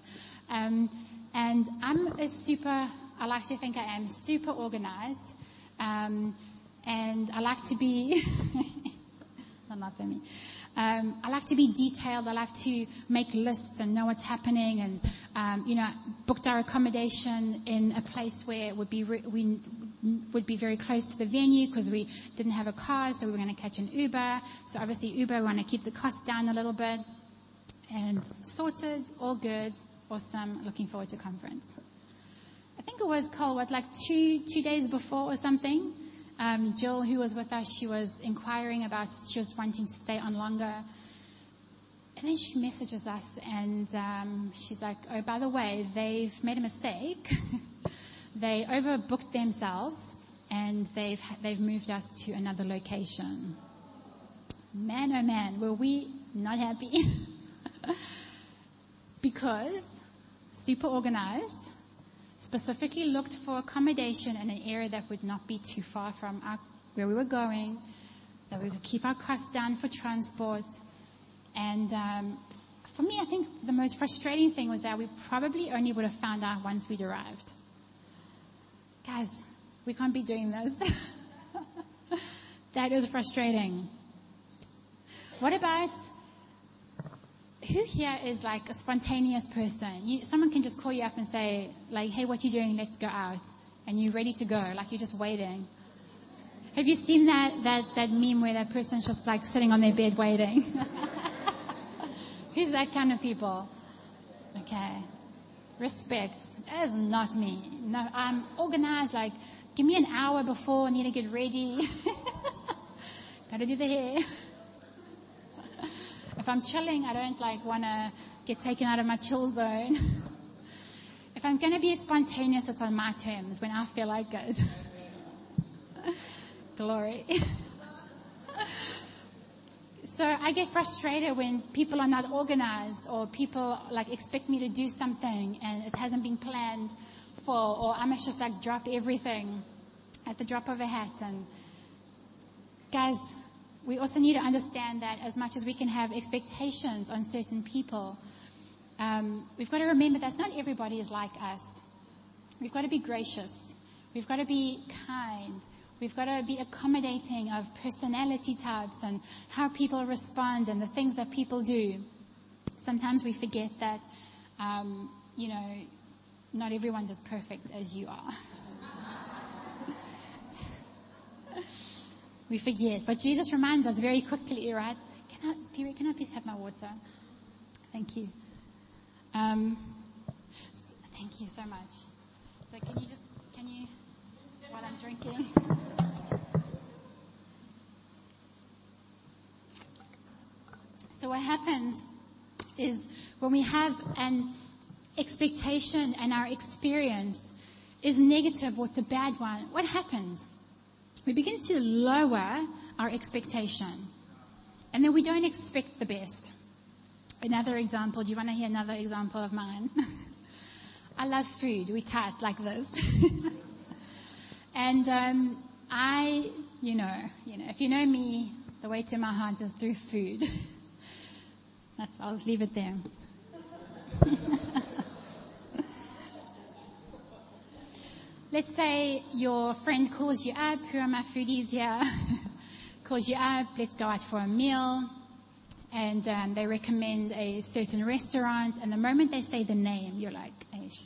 Um, and I'm a super, I like to think I am super organized. Um, and I like to be, not for me. Um, I like to be detailed. I like to make lists and know what's happening. And um, you know, booked our accommodation in a place where it would be re- we would be very close to the venue because we didn't have a car, so we were going to catch an Uber. So obviously Uber, we want to keep the cost down a little bit. And sorted, all good, awesome. Looking forward to conference. I think it was called what like two two days before or something um, Jill, who was with us, she was inquiring about, she was wanting to stay on longer. And then she messages us and um, she's like, oh, by the way, they've made a mistake. they overbooked themselves and they've, they've moved us to another location. Man, oh man, were we not happy? because super organized, specifically looked for accommodation in an area that would not be too far from our, where we were going, that we could keep our costs down for transport. And um, for me, I think the most frustrating thing was that we probably only would have found out once we'd arrived. Guys, we can't be doing this. that is frustrating. What about who here is like a spontaneous person? You, someone can just call you up and say, like, hey, what you doing? Let's go out. And you're ready to go, like you're just waiting. Have you seen that, that, that meme where that person's just like sitting on their bed waiting? Who's that kind of people? Okay. Respect. That is not me. No, I'm organized, like, give me an hour before I need to get ready. Gotta do the hair. If I'm chilling, I don't like want to get taken out of my chill zone. if I'm going to be spontaneous, it's on my terms when I feel like it. Glory. so I get frustrated when people are not organized or people like expect me to do something and it hasn't been planned for or I must just like drop everything at the drop of a hat and guys, we also need to understand that as much as we can have expectations on certain people, um, we've got to remember that not everybody is like us. We've got to be gracious. We've got to be kind. We've got to be accommodating of personality types and how people respond and the things that people do. Sometimes we forget that, um, you know, not everyone's as perfect as you are. we forget. But Jesus reminds us very quickly, right? Can I, Spirit, can I please have my water? Thank you. Um, thank you so much. So can you just, can you, while I'm drinking. So what happens is when we have an expectation and our experience is negative or it's a bad one, what happens? We begin to lower our expectation. And then we don't expect the best. Another example, do you want to hear another example of mine? I love food. We chat like this. and um, I, you know, you know, if you know me, the way to my heart is through food. That's, I'll leave it there. Let's say your friend calls you up, who are my foodies here, calls you up, let's go out for a meal, and um, they recommend a certain restaurant, and the moment they say the name, you're like, Aish.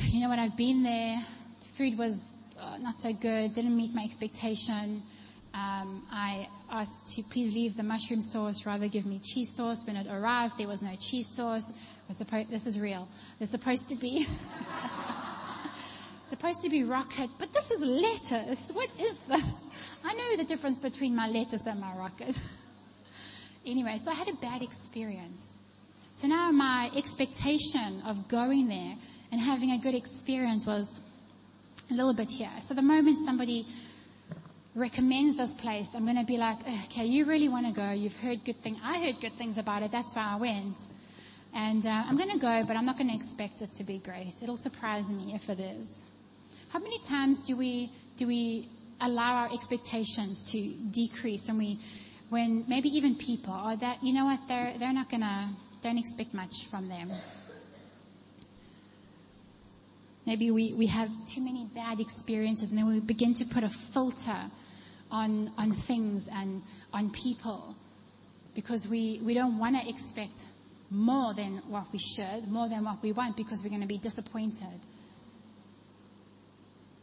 You know what, I've been there, the food was uh, not so good, didn't meet my expectation, um, I asked to please leave the mushroom sauce, rather give me cheese sauce. When it arrived, there was no cheese sauce. This is real. There's supposed to be supposed to be rocket, but this is lettuce. What is this? I know the difference between my lettuce and my rocket. anyway, so I had a bad experience. So now my expectation of going there and having a good experience was a little bit here. So the moment somebody recommends this place, I'm going to be like, okay, you really want to go. You've heard good things. I heard good things about it. That's why I went. And uh, I'm going to go, but I'm not going to expect it to be great. It'll surprise me if it is. How many times do we do we allow our expectations to decrease, and we, when maybe even people, or that you know what, they're they're not to don't expect much from them. Maybe we, we have too many bad experiences and then we begin to put a filter on, on things and on people because we, we don't want to expect more than what we should, more than what we want because we're going to be disappointed.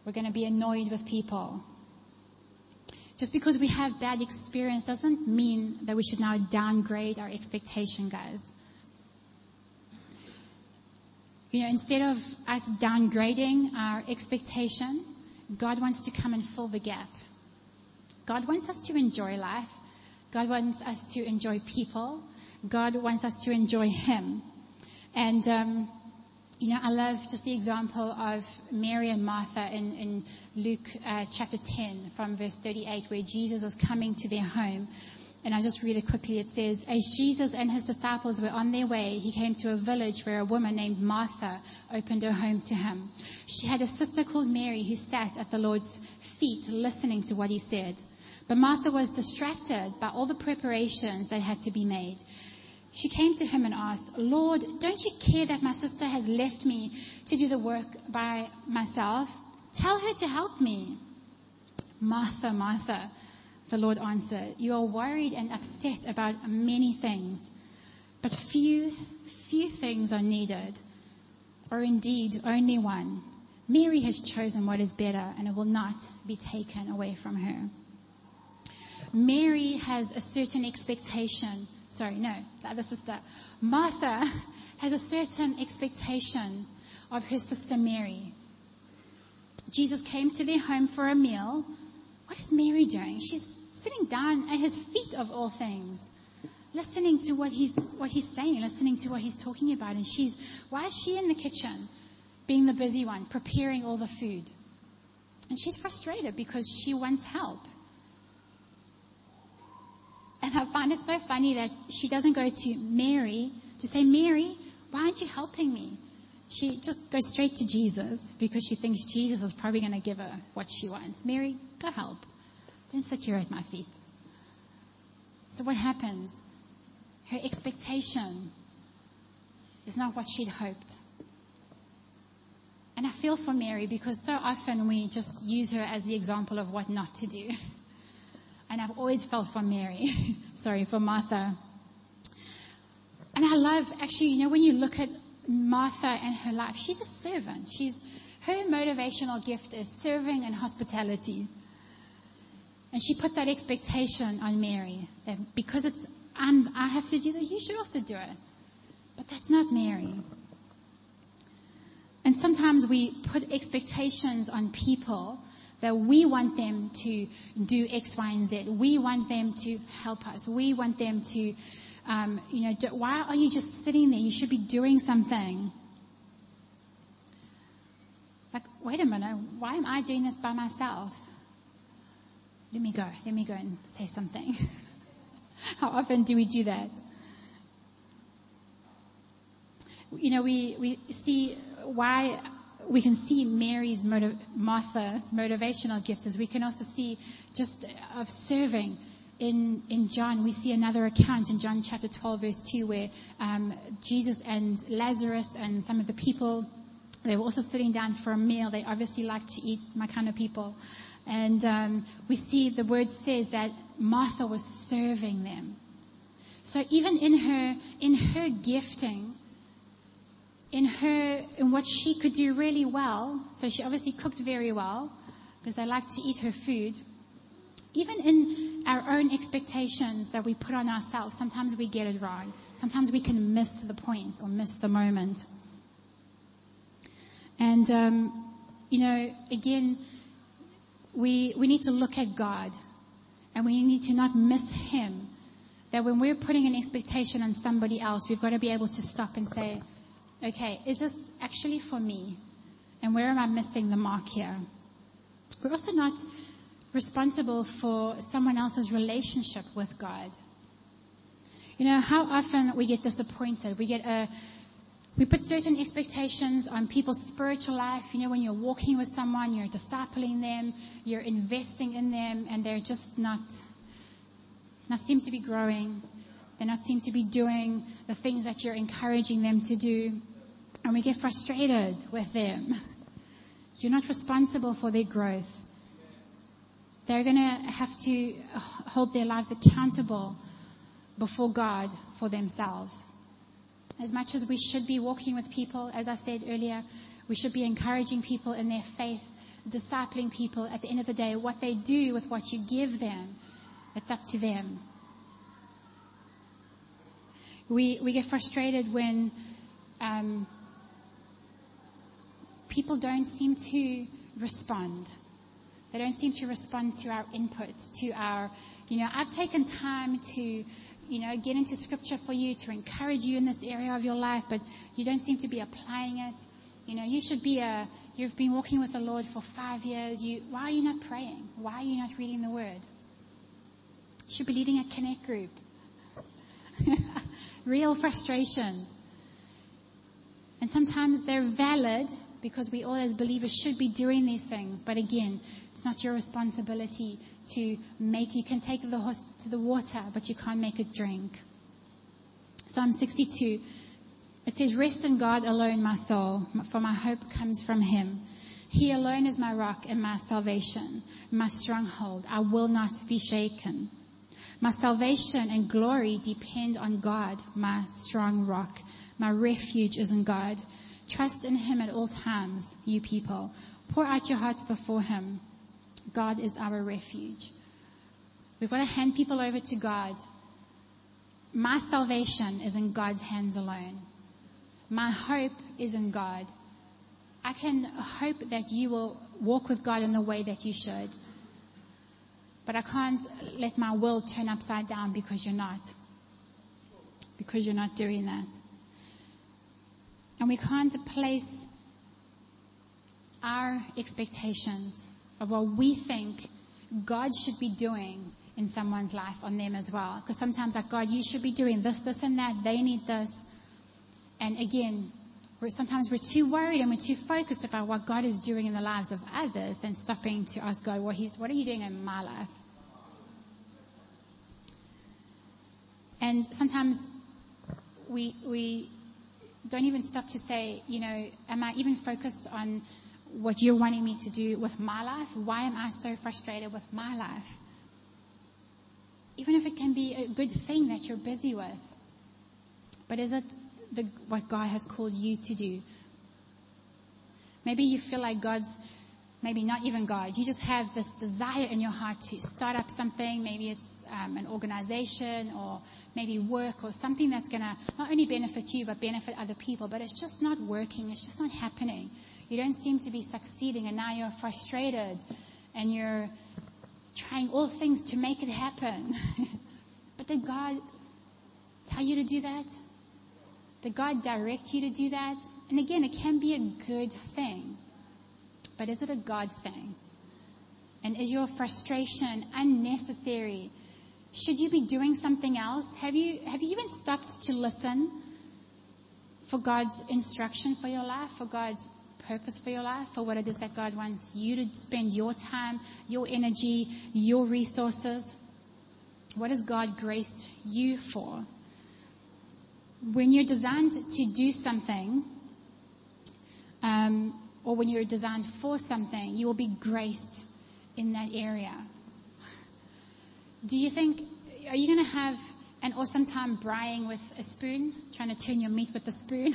We're going to be annoyed with people. Just because we have bad experience doesn't mean that we should now downgrade our expectation, guys. You know, instead of us downgrading our expectation, God wants to come and fill the gap. God wants us to enjoy life. God wants us to enjoy people. God wants us to enjoy Him. And, um, you know, I love just the example of Mary and Martha in, in Luke uh, chapter 10 from verse 38 where Jesus was coming to their home and I'll just read it quickly. It says, As Jesus and his disciples were on their way, he came to a village where a woman named Martha opened her home to him. She had a sister called Mary who sat at the Lord's feet listening to what he said. But Martha was distracted by all the preparations that had to be made. She came to him and asked, Lord, don't you care that my sister has left me to do the work by myself? Tell her to help me. Martha, Martha, the Lord answered, You are worried and upset about many things, but few, few things are needed, or indeed only one. Mary has chosen what is better, and it will not be taken away from her. Mary has a certain expectation. Sorry, no, the other sister. Martha has a certain expectation of her sister Mary. Jesus came to their home for a meal. What is Mary doing? She's sitting down at his feet of all things, listening to what he's, what he's saying, listening to what he's talking about. And she's, why is she in the kitchen being the busy one, preparing all the food? And she's frustrated because she wants help. And I find it so funny that she doesn't go to Mary to say, Mary, why aren't you helping me? She just goes straight to Jesus because she thinks Jesus is probably going to give her what she wants. Mary, go help. Don't sit here at my feet. So what happens? Her expectation is not what she'd hoped. And I feel for Mary because so often we just use her as the example of what not to do. And I've always felt for Mary. Sorry, for Martha. And I love, actually, you know, when you look at Martha and her life, she's a servant. She's, her motivational gift is serving and hospitality. And she put that expectation on Mary that because it's I'm, I have to do this, you should also do it. But that's not Mary. And sometimes we put expectations on people that we want them to do X, Y, and Z. We want them to help us. We want them to, um, you know, do, why are you just sitting there? You should be doing something. Like, wait a minute, why am I doing this by myself? Let me go. Let me go and say something. How often do we do that? You know, we, we see why we can see Mary's motiv- Martha's motivational gifts as we can also see just of serving. In, in John, we see another account in John chapter 12 verse 2 where um, Jesus and Lazarus and some of the people, they were also sitting down for a meal. They obviously like to eat my kind of people. And um, we see the word says that Martha was serving them. So even in her, in her gifting, in her, in what she could do really well, so she obviously cooked very well, because they like to eat her food. Even in our own expectations that we put on ourselves, sometimes we get it wrong. Sometimes we can miss the point or miss the moment. And, um, you know, again, we, we need to look at God and we need to not miss Him. That when we're putting an expectation on somebody else, we've got to be able to stop and say, okay, is this actually for me? And where am I missing the mark here? We're also not responsible for someone else's relationship with God. You know, how often we get disappointed. We get a, we put certain expectations on people's spiritual life. You know, when you're walking with someone, you're discipling them, you're investing in them, and they're just not, not seem to be growing. They not seem to be doing the things that you're encouraging them to do. And we get frustrated with them. You're not responsible for their growth. They're going to have to hold their lives accountable before God for themselves. As much as we should be walking with people, as I said earlier, we should be encouraging people in their faith, discipling people. At the end of the day, what they do with what you give them, it's up to them. We, we get frustrated when um, people don't seem to respond. They don't seem to respond to our input, to our, you know, I've taken time to, you know, get into scripture for you to encourage you in this area of your life, but you don't seem to be applying it. You know, you should be a, you've been walking with the Lord for five years. You, why are you not praying? Why are you not reading the word? You should be leading a connect group. Real frustrations. And sometimes they're valid because we all as believers should be doing these things. But again, it's not your responsibility to make, you can take the horse to the water, but you can't make it drink. Psalm 62. It says, rest in God alone, my soul, for my hope comes from him. He alone is my rock and my salvation, my stronghold. I will not be shaken. My salvation and glory depend on God, my strong rock. My refuge is in God. Trust in Him at all times, you people. Pour out your hearts before Him. God is our refuge. We've got to hand people over to God. My salvation is in God's hands alone. My hope is in God. I can hope that you will walk with God in the way that you should. But I can't let my will turn upside down because you're not. Because you're not doing that. And we can't place our expectations of what we think God should be doing in someone's life on them as well. Because sometimes like, God, you should be doing this, this and that. They need this. And again, we're, sometimes we're too worried and we're too focused about what God is doing in the lives of others than stopping to ask God, what he's, what are you doing in my life? And sometimes we, we don't even stop to say, you know, am I even focused on what you're wanting me to do with my life? Why am I so frustrated with my life? Even if it can be a good thing that you're busy with. But is it the, what God has called you to do? Maybe you feel like God's, maybe not even God. You just have this desire in your heart to start up something. Maybe it's um, an organization or maybe work or something that's going to not only benefit you but benefit other people, but it's just not working. It's just not happening. You don't seem to be succeeding, and now you're frustrated and you're trying all things to make it happen. but did God tell you to do that? Did God direct you to do that? And again, it can be a good thing. But is it a God thing? And is your frustration unnecessary? Should you be doing something else? Have you, have you even stopped to listen for God's instruction for your life, for God's purpose for your life, for what it is that God wants you to spend your time, your energy, your resources? What has God graced you for? When you're designed to do something, um, or when you're designed for something, you will be graced in that area. Do you think, are you going to have an awesome time braaiing with a spoon, trying to turn your meat with a spoon?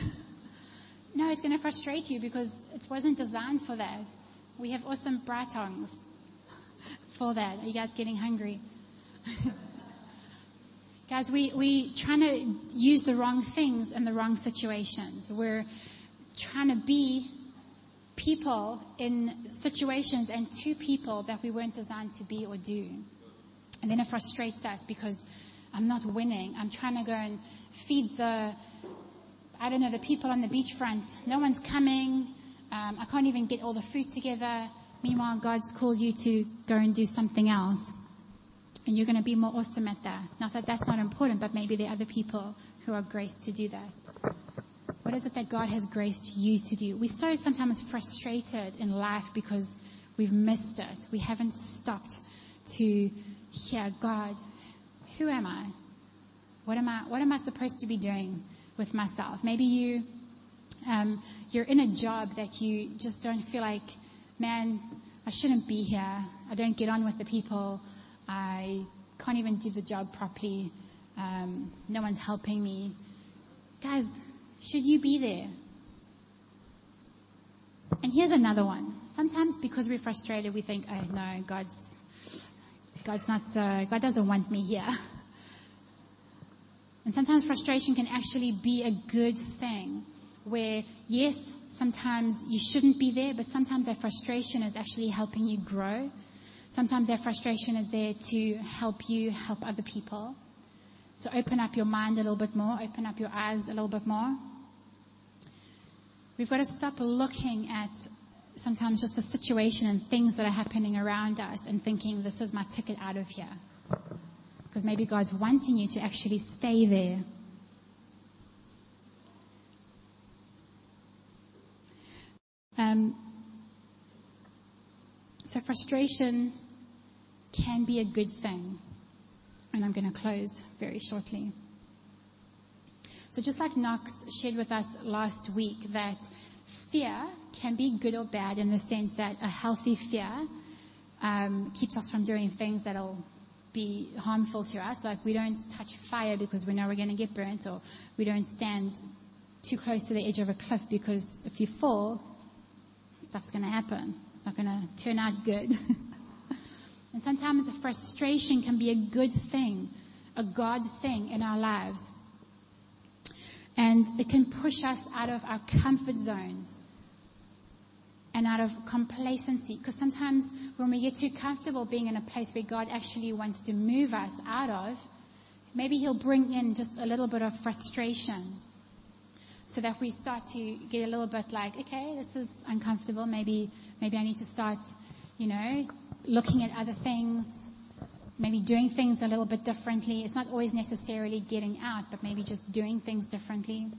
no, it's going to frustrate you because it wasn't designed for that. We have awesome braai tongs for that. Are you guys getting hungry? guys, we, we trying to use the wrong things in the wrong situations. We're trying to be people in situations and to people that we weren't designed to be or do. And then it frustrates us because I'm not winning. I'm trying to go and feed the, I don't know, the people on the beachfront. No one's coming. Um, I can't even get all the food together. Meanwhile, God's called you to go and do something else. And you're going to be more awesome at that. Not that that's not important, but maybe there are other people who are graced to do that. What is it that God has graced you to do? We're so sometimes frustrated in life because we've missed it. We haven't stopped to hear God, who am I? What am I, what am I supposed to be doing with myself? Maybe you, um, you're in a job that you just don't feel like, man, I shouldn't be here. I don't get on with the people. I can't even do the job properly. Um, no one's helping me. Guys, should you be there? And here's another one. Sometimes because we're frustrated, we think, oh no, God's, God's not, uh, God doesn't want me here. And sometimes frustration can actually be a good thing where, yes, sometimes you shouldn't be there, but sometimes that frustration is actually helping you grow. Sometimes that frustration is there to help you help other people. So open up your mind a little bit more, open up your eyes a little bit more. We've got to stop looking at sometimes just the situation and things that are happening around us and thinking, this is my ticket out of here. Because maybe God's wanting you to actually stay there. Um, so frustration can be a good thing. And I'm going to close very shortly. So just like Knox shared with us last week that fear can be good or bad in the sense that a healthy fear um, keeps us from doing things that'll be harmful to us. Like we don't touch fire because we know we're going to get burnt, or we don't stand too close to the edge of a cliff because if you fall, stuff's going to happen. It's not going to turn out good. and sometimes a frustration can be a good thing, a God thing in our lives. And it can push us out of our comfort zones and out of complacency. Because sometimes when we get too comfortable being in a place where God actually wants to move us out of, maybe He'll bring in just a little bit of frustration. So that we start to get a little bit like, okay, this is uncomfortable. Maybe, maybe I need to start, you know, looking at other things, maybe doing things a little bit differently. It's not always necessarily getting out, but maybe just doing things differently.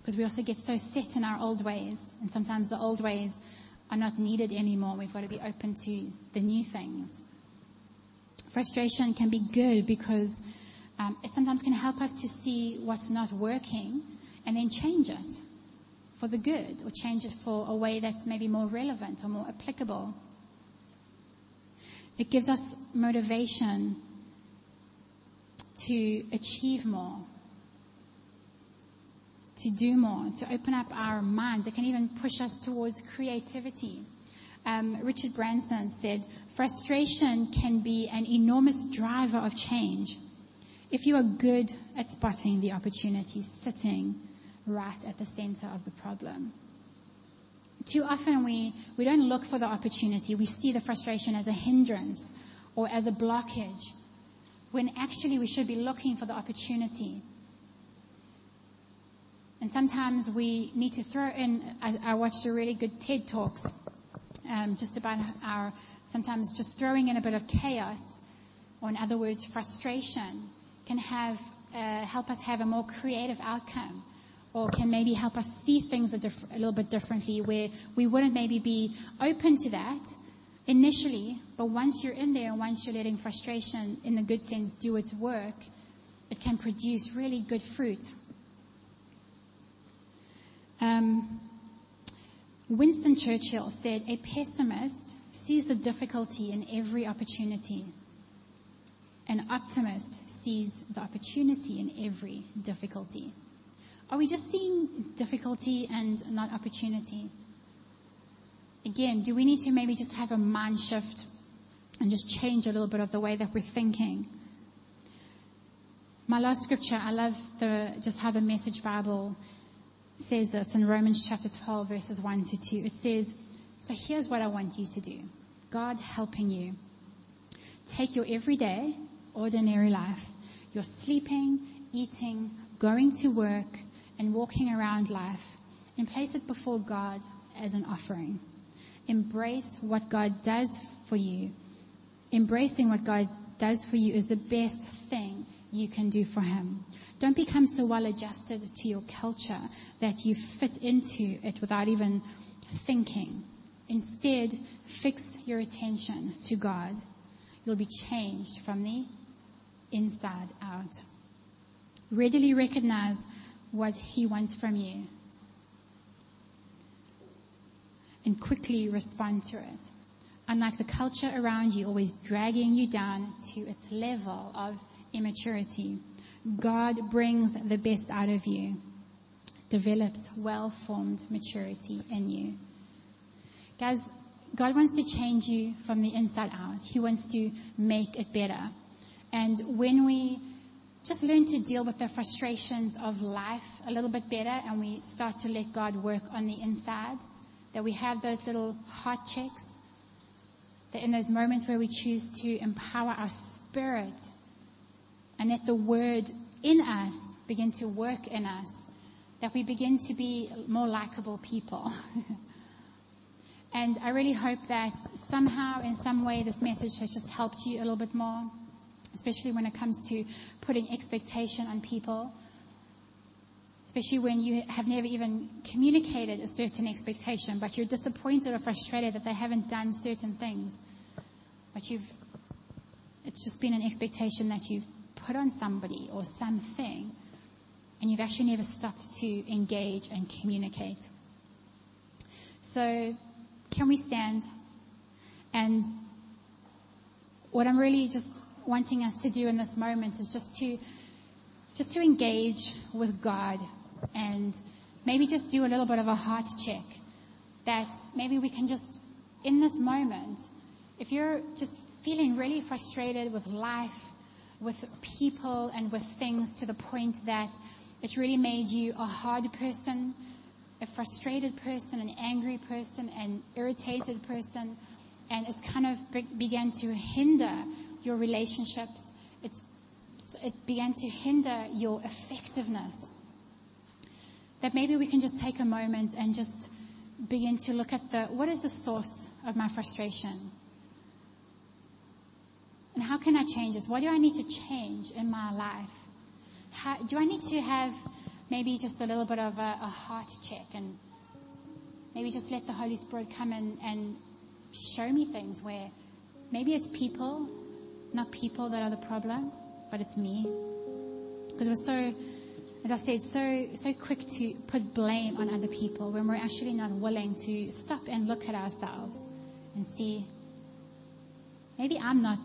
Because we also get so set in our old ways, and sometimes the old ways are not needed anymore. We've got to be open to the new things. Frustration can be good because um, it sometimes can help us to see what's not working and then change it for the good or change it for a way that's maybe more relevant or more applicable. It gives us motivation to achieve more, to do more, to open up our minds. It can even push us towards creativity. Um, Richard Branson said, frustration can be an enormous driver of change if you are good at spotting the opportunities sitting right at the center of the problem. Too often we, we don't look for the opportunity. We see the frustration as a hindrance or as a blockage when actually we should be looking for the opportunity. And sometimes we need to throw in, I, I watched a really good TED Talks um, just about our, sometimes just throwing in a bit of chaos, or in other words, frustration, can have, uh, help us have a more creative outcome or can maybe help us see things a, diff- a little bit differently where we wouldn't maybe be open to that initially, but once you're in there once you're letting frustration, in the good sense, do its work, it can produce really good fruit. Um, Winston Churchill said, A pessimist sees the difficulty in every opportunity. An optimist sees the opportunity in every difficulty. Are we just seeing difficulty and not opportunity? Again, do we need to maybe just have a mind shift and just change a little bit of the way that we're thinking? My last scripture, I love the, just how the message Bible says this in Romans chapter 12 verses 1 to 2. It says, so here's what I want you to do. God helping you. Take your everyday, ordinary life, your sleeping, eating, going to work, and walking around life and place it before God as an offering. Embrace what God does for you. Embracing what God does for you is the best thing you can do for Him. Don't become so well adjusted to your culture that you fit into it without even thinking. Instead, fix your attention to God. You'll be changed from the inside out. Readily recognize what He wants from you and quickly respond to it. Unlike the culture around you always dragging you down to its level of immaturity, God brings the best out of you, develops well-formed maturity in you. Guys, God wants to change you from the inside out. He wants to make it better. And when we just learn to deal with the frustrations of life a little bit better and we start to let God work on the inside. That we have those little heart checks. That in those moments where we choose to empower our spirit and let the word in us begin to work in us, that we begin to be more likable people. and I really hope that somehow, in some way, this message has just helped you a little bit more especially when it comes to putting expectation on people, especially when you have never even communicated a certain expectation, but you're disappointed or frustrated that they haven't done certain things. But you've, it's just been an expectation that you've put on somebody or something, and you've actually never stopped to engage and communicate. So, can we stand? And what I'm really just wanting us to do in this moment is just to just to engage with God and maybe just do a little bit of a heart check that maybe we can just in this moment if you're just feeling really frustrated with life with people and with things to the point that it's really made you a hard person a frustrated person an angry person an irritated person and it's kind of began to hinder your relationships. It's, it began to hinder your effectiveness. That maybe we can just take a moment and just begin to look at the, what is the source of my frustration? And how can I change this? What do I need to change in my life? How, do I need to have maybe just a little bit of a, a heart check and maybe just let the Holy Spirit come in and show me things where maybe it's people not people that are the problem, but it's me. Because we're so, as I said, so, so quick to put blame on other people when we're actually not willing to stop and look at ourselves and see, maybe I'm not,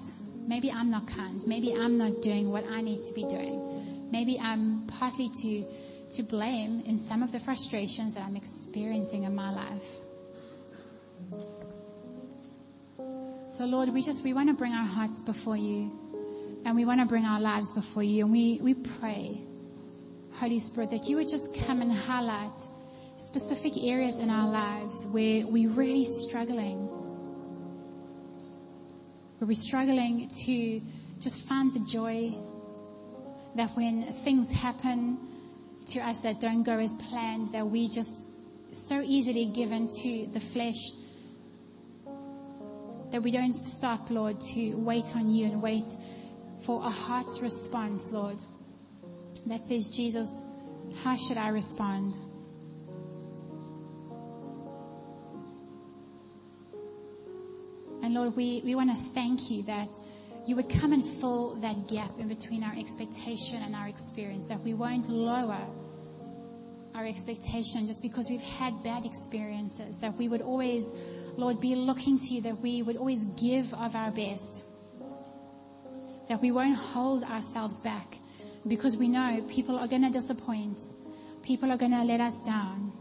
maybe I'm not kind. Maybe I'm not doing what I need to be doing. Maybe I'm partly to, to blame in some of the frustrations that I'm experiencing in my life. So Lord, we just, we want to bring our hearts before you and we want to bring our lives before you and we, we pray, Holy Spirit, that you would just come and highlight specific areas in our lives where we're really struggling. Where we're struggling to just find the joy that when things happen to us that don't go as planned, that we just so easily give into the flesh that we don't stop, Lord, to wait on you and wait for a heart's response, Lord, that says, Jesus, how should I respond? And Lord, we, we want to thank you that you would come and fill that gap in between our expectation and our experience, that we won't lower our expectation just because we've had bad experiences, that we would always, Lord, be looking to you, that we would always give of our best, that we won't hold ourselves back because we know people are going to disappoint, people are going to let us down.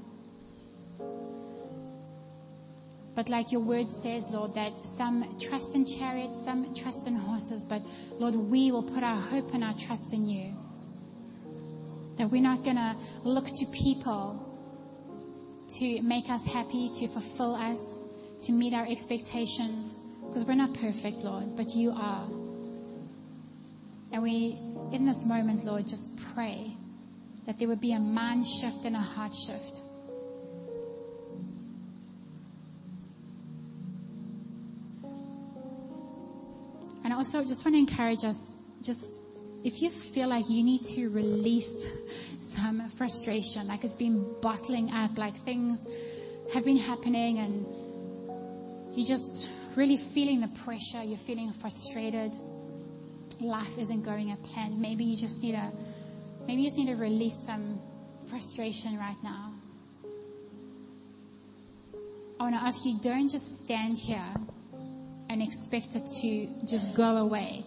But like your word says, Lord, that some trust in chariots, some trust in horses, but Lord, we will put our hope and our trust in you. That we're not going to look to people to make us happy, to fulfill us, to meet our expectations, because we're not perfect, Lord, but you are. And we, in this moment, Lord, just pray that there would be a mind shift and a heart shift. And I also just want to encourage us, just if you feel like you need to release some frustration, like it's been bottling up, like things have been happening and you're just really feeling the pressure, you're feeling frustrated, life isn't going as planned, maybe you just need to, maybe you just need to release some frustration right now. I want to ask you, don't just stand here and expect it to just go away.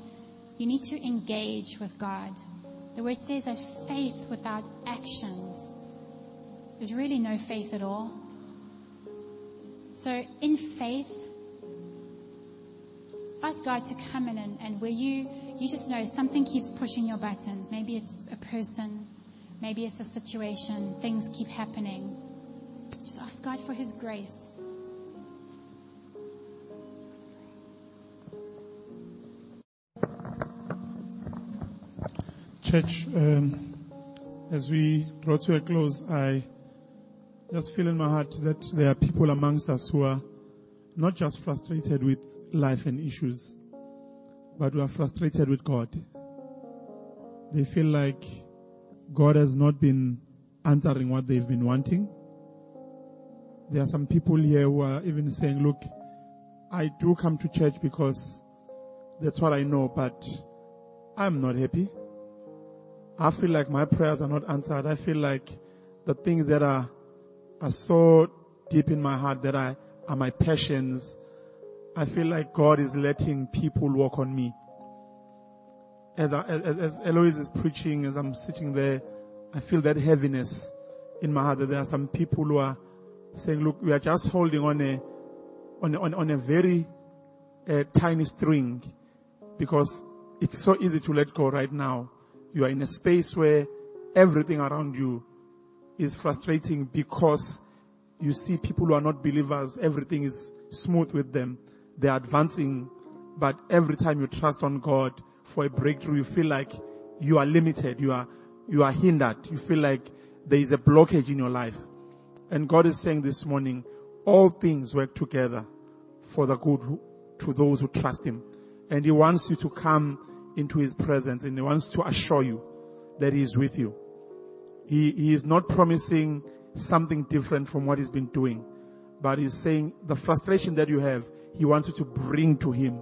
You need to engage with God. The word says that faith without actions is really no faith at all. So in faith, ask God to come in and, and where you, you just know something keeps pushing your buttons. Maybe it's a person, maybe it's a situation, things keep happening. Just ask God for His grace. Church, um, as we draw to a close, I just feel in my heart that there are people amongst us who are not just frustrated with life and issues, but who are frustrated with God. They feel like God has not been answering what they've been wanting. There are some people here who are even saying, look, I do come to church because that's what I know, but I'm not happy. I feel like my prayers are not answered. I feel like the things that are, are so deep in my heart that I, are my passions. I feel like God is letting people work on me. As, I, as, as Eloise is preaching, as I'm sitting there, I feel that heaviness in my heart that there are some people who are saying, look, we are just holding on a, on on, on a very uh, tiny string because it's so easy to let go right now. You are in a space where everything around you is frustrating because you see people who are not believers, everything is smooth with them. They are advancing, but every time you trust on God for a breakthrough, you feel like you are limited, you are, you are hindered, you feel like there is a blockage in your life. And God is saying this morning, all things work together for the good to those who trust Him. And He wants you to come into His presence and He wants to assure you that He is with you. He, he is not promising something different from what He's been doing, but He's saying the frustration that you have, He wants you to bring to Him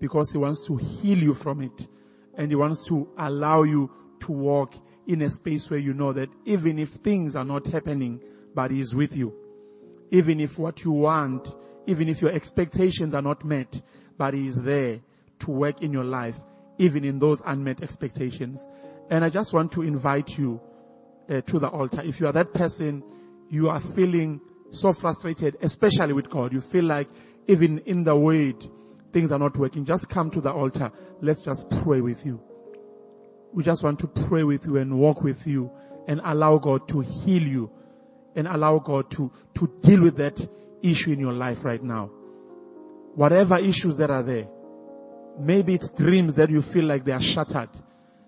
because He wants to heal you from it. And He wants to allow you to walk in a space where you know that even if things are not happening, but He is with you. Even if what you want, even if your expectations are not met, but He is there to work in your life even in those unmet expectations. And I just want to invite you uh, to the altar. If you are that person, you are feeling so frustrated, especially with God. You feel like even in the word, things are not working, just come to the altar. Let's just pray with you. We just want to pray with you and walk with you and allow God to heal you and allow God to, to deal with that issue in your life right now. Whatever issues that are there. Maybe it's dreams that you feel like they are shattered.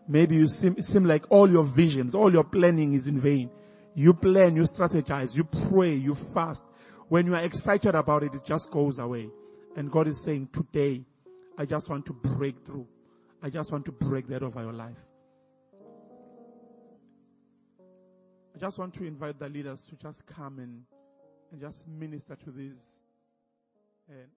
Maybe you seem, seem like all your visions, all your planning is in vain. You plan, you strategize, you pray, you fast. When you are excited about it, it just goes away. And God is saying, today, I just want to break through. I just want to break that over your life. I just want to invite the leaders to just come and, and just minister to these here.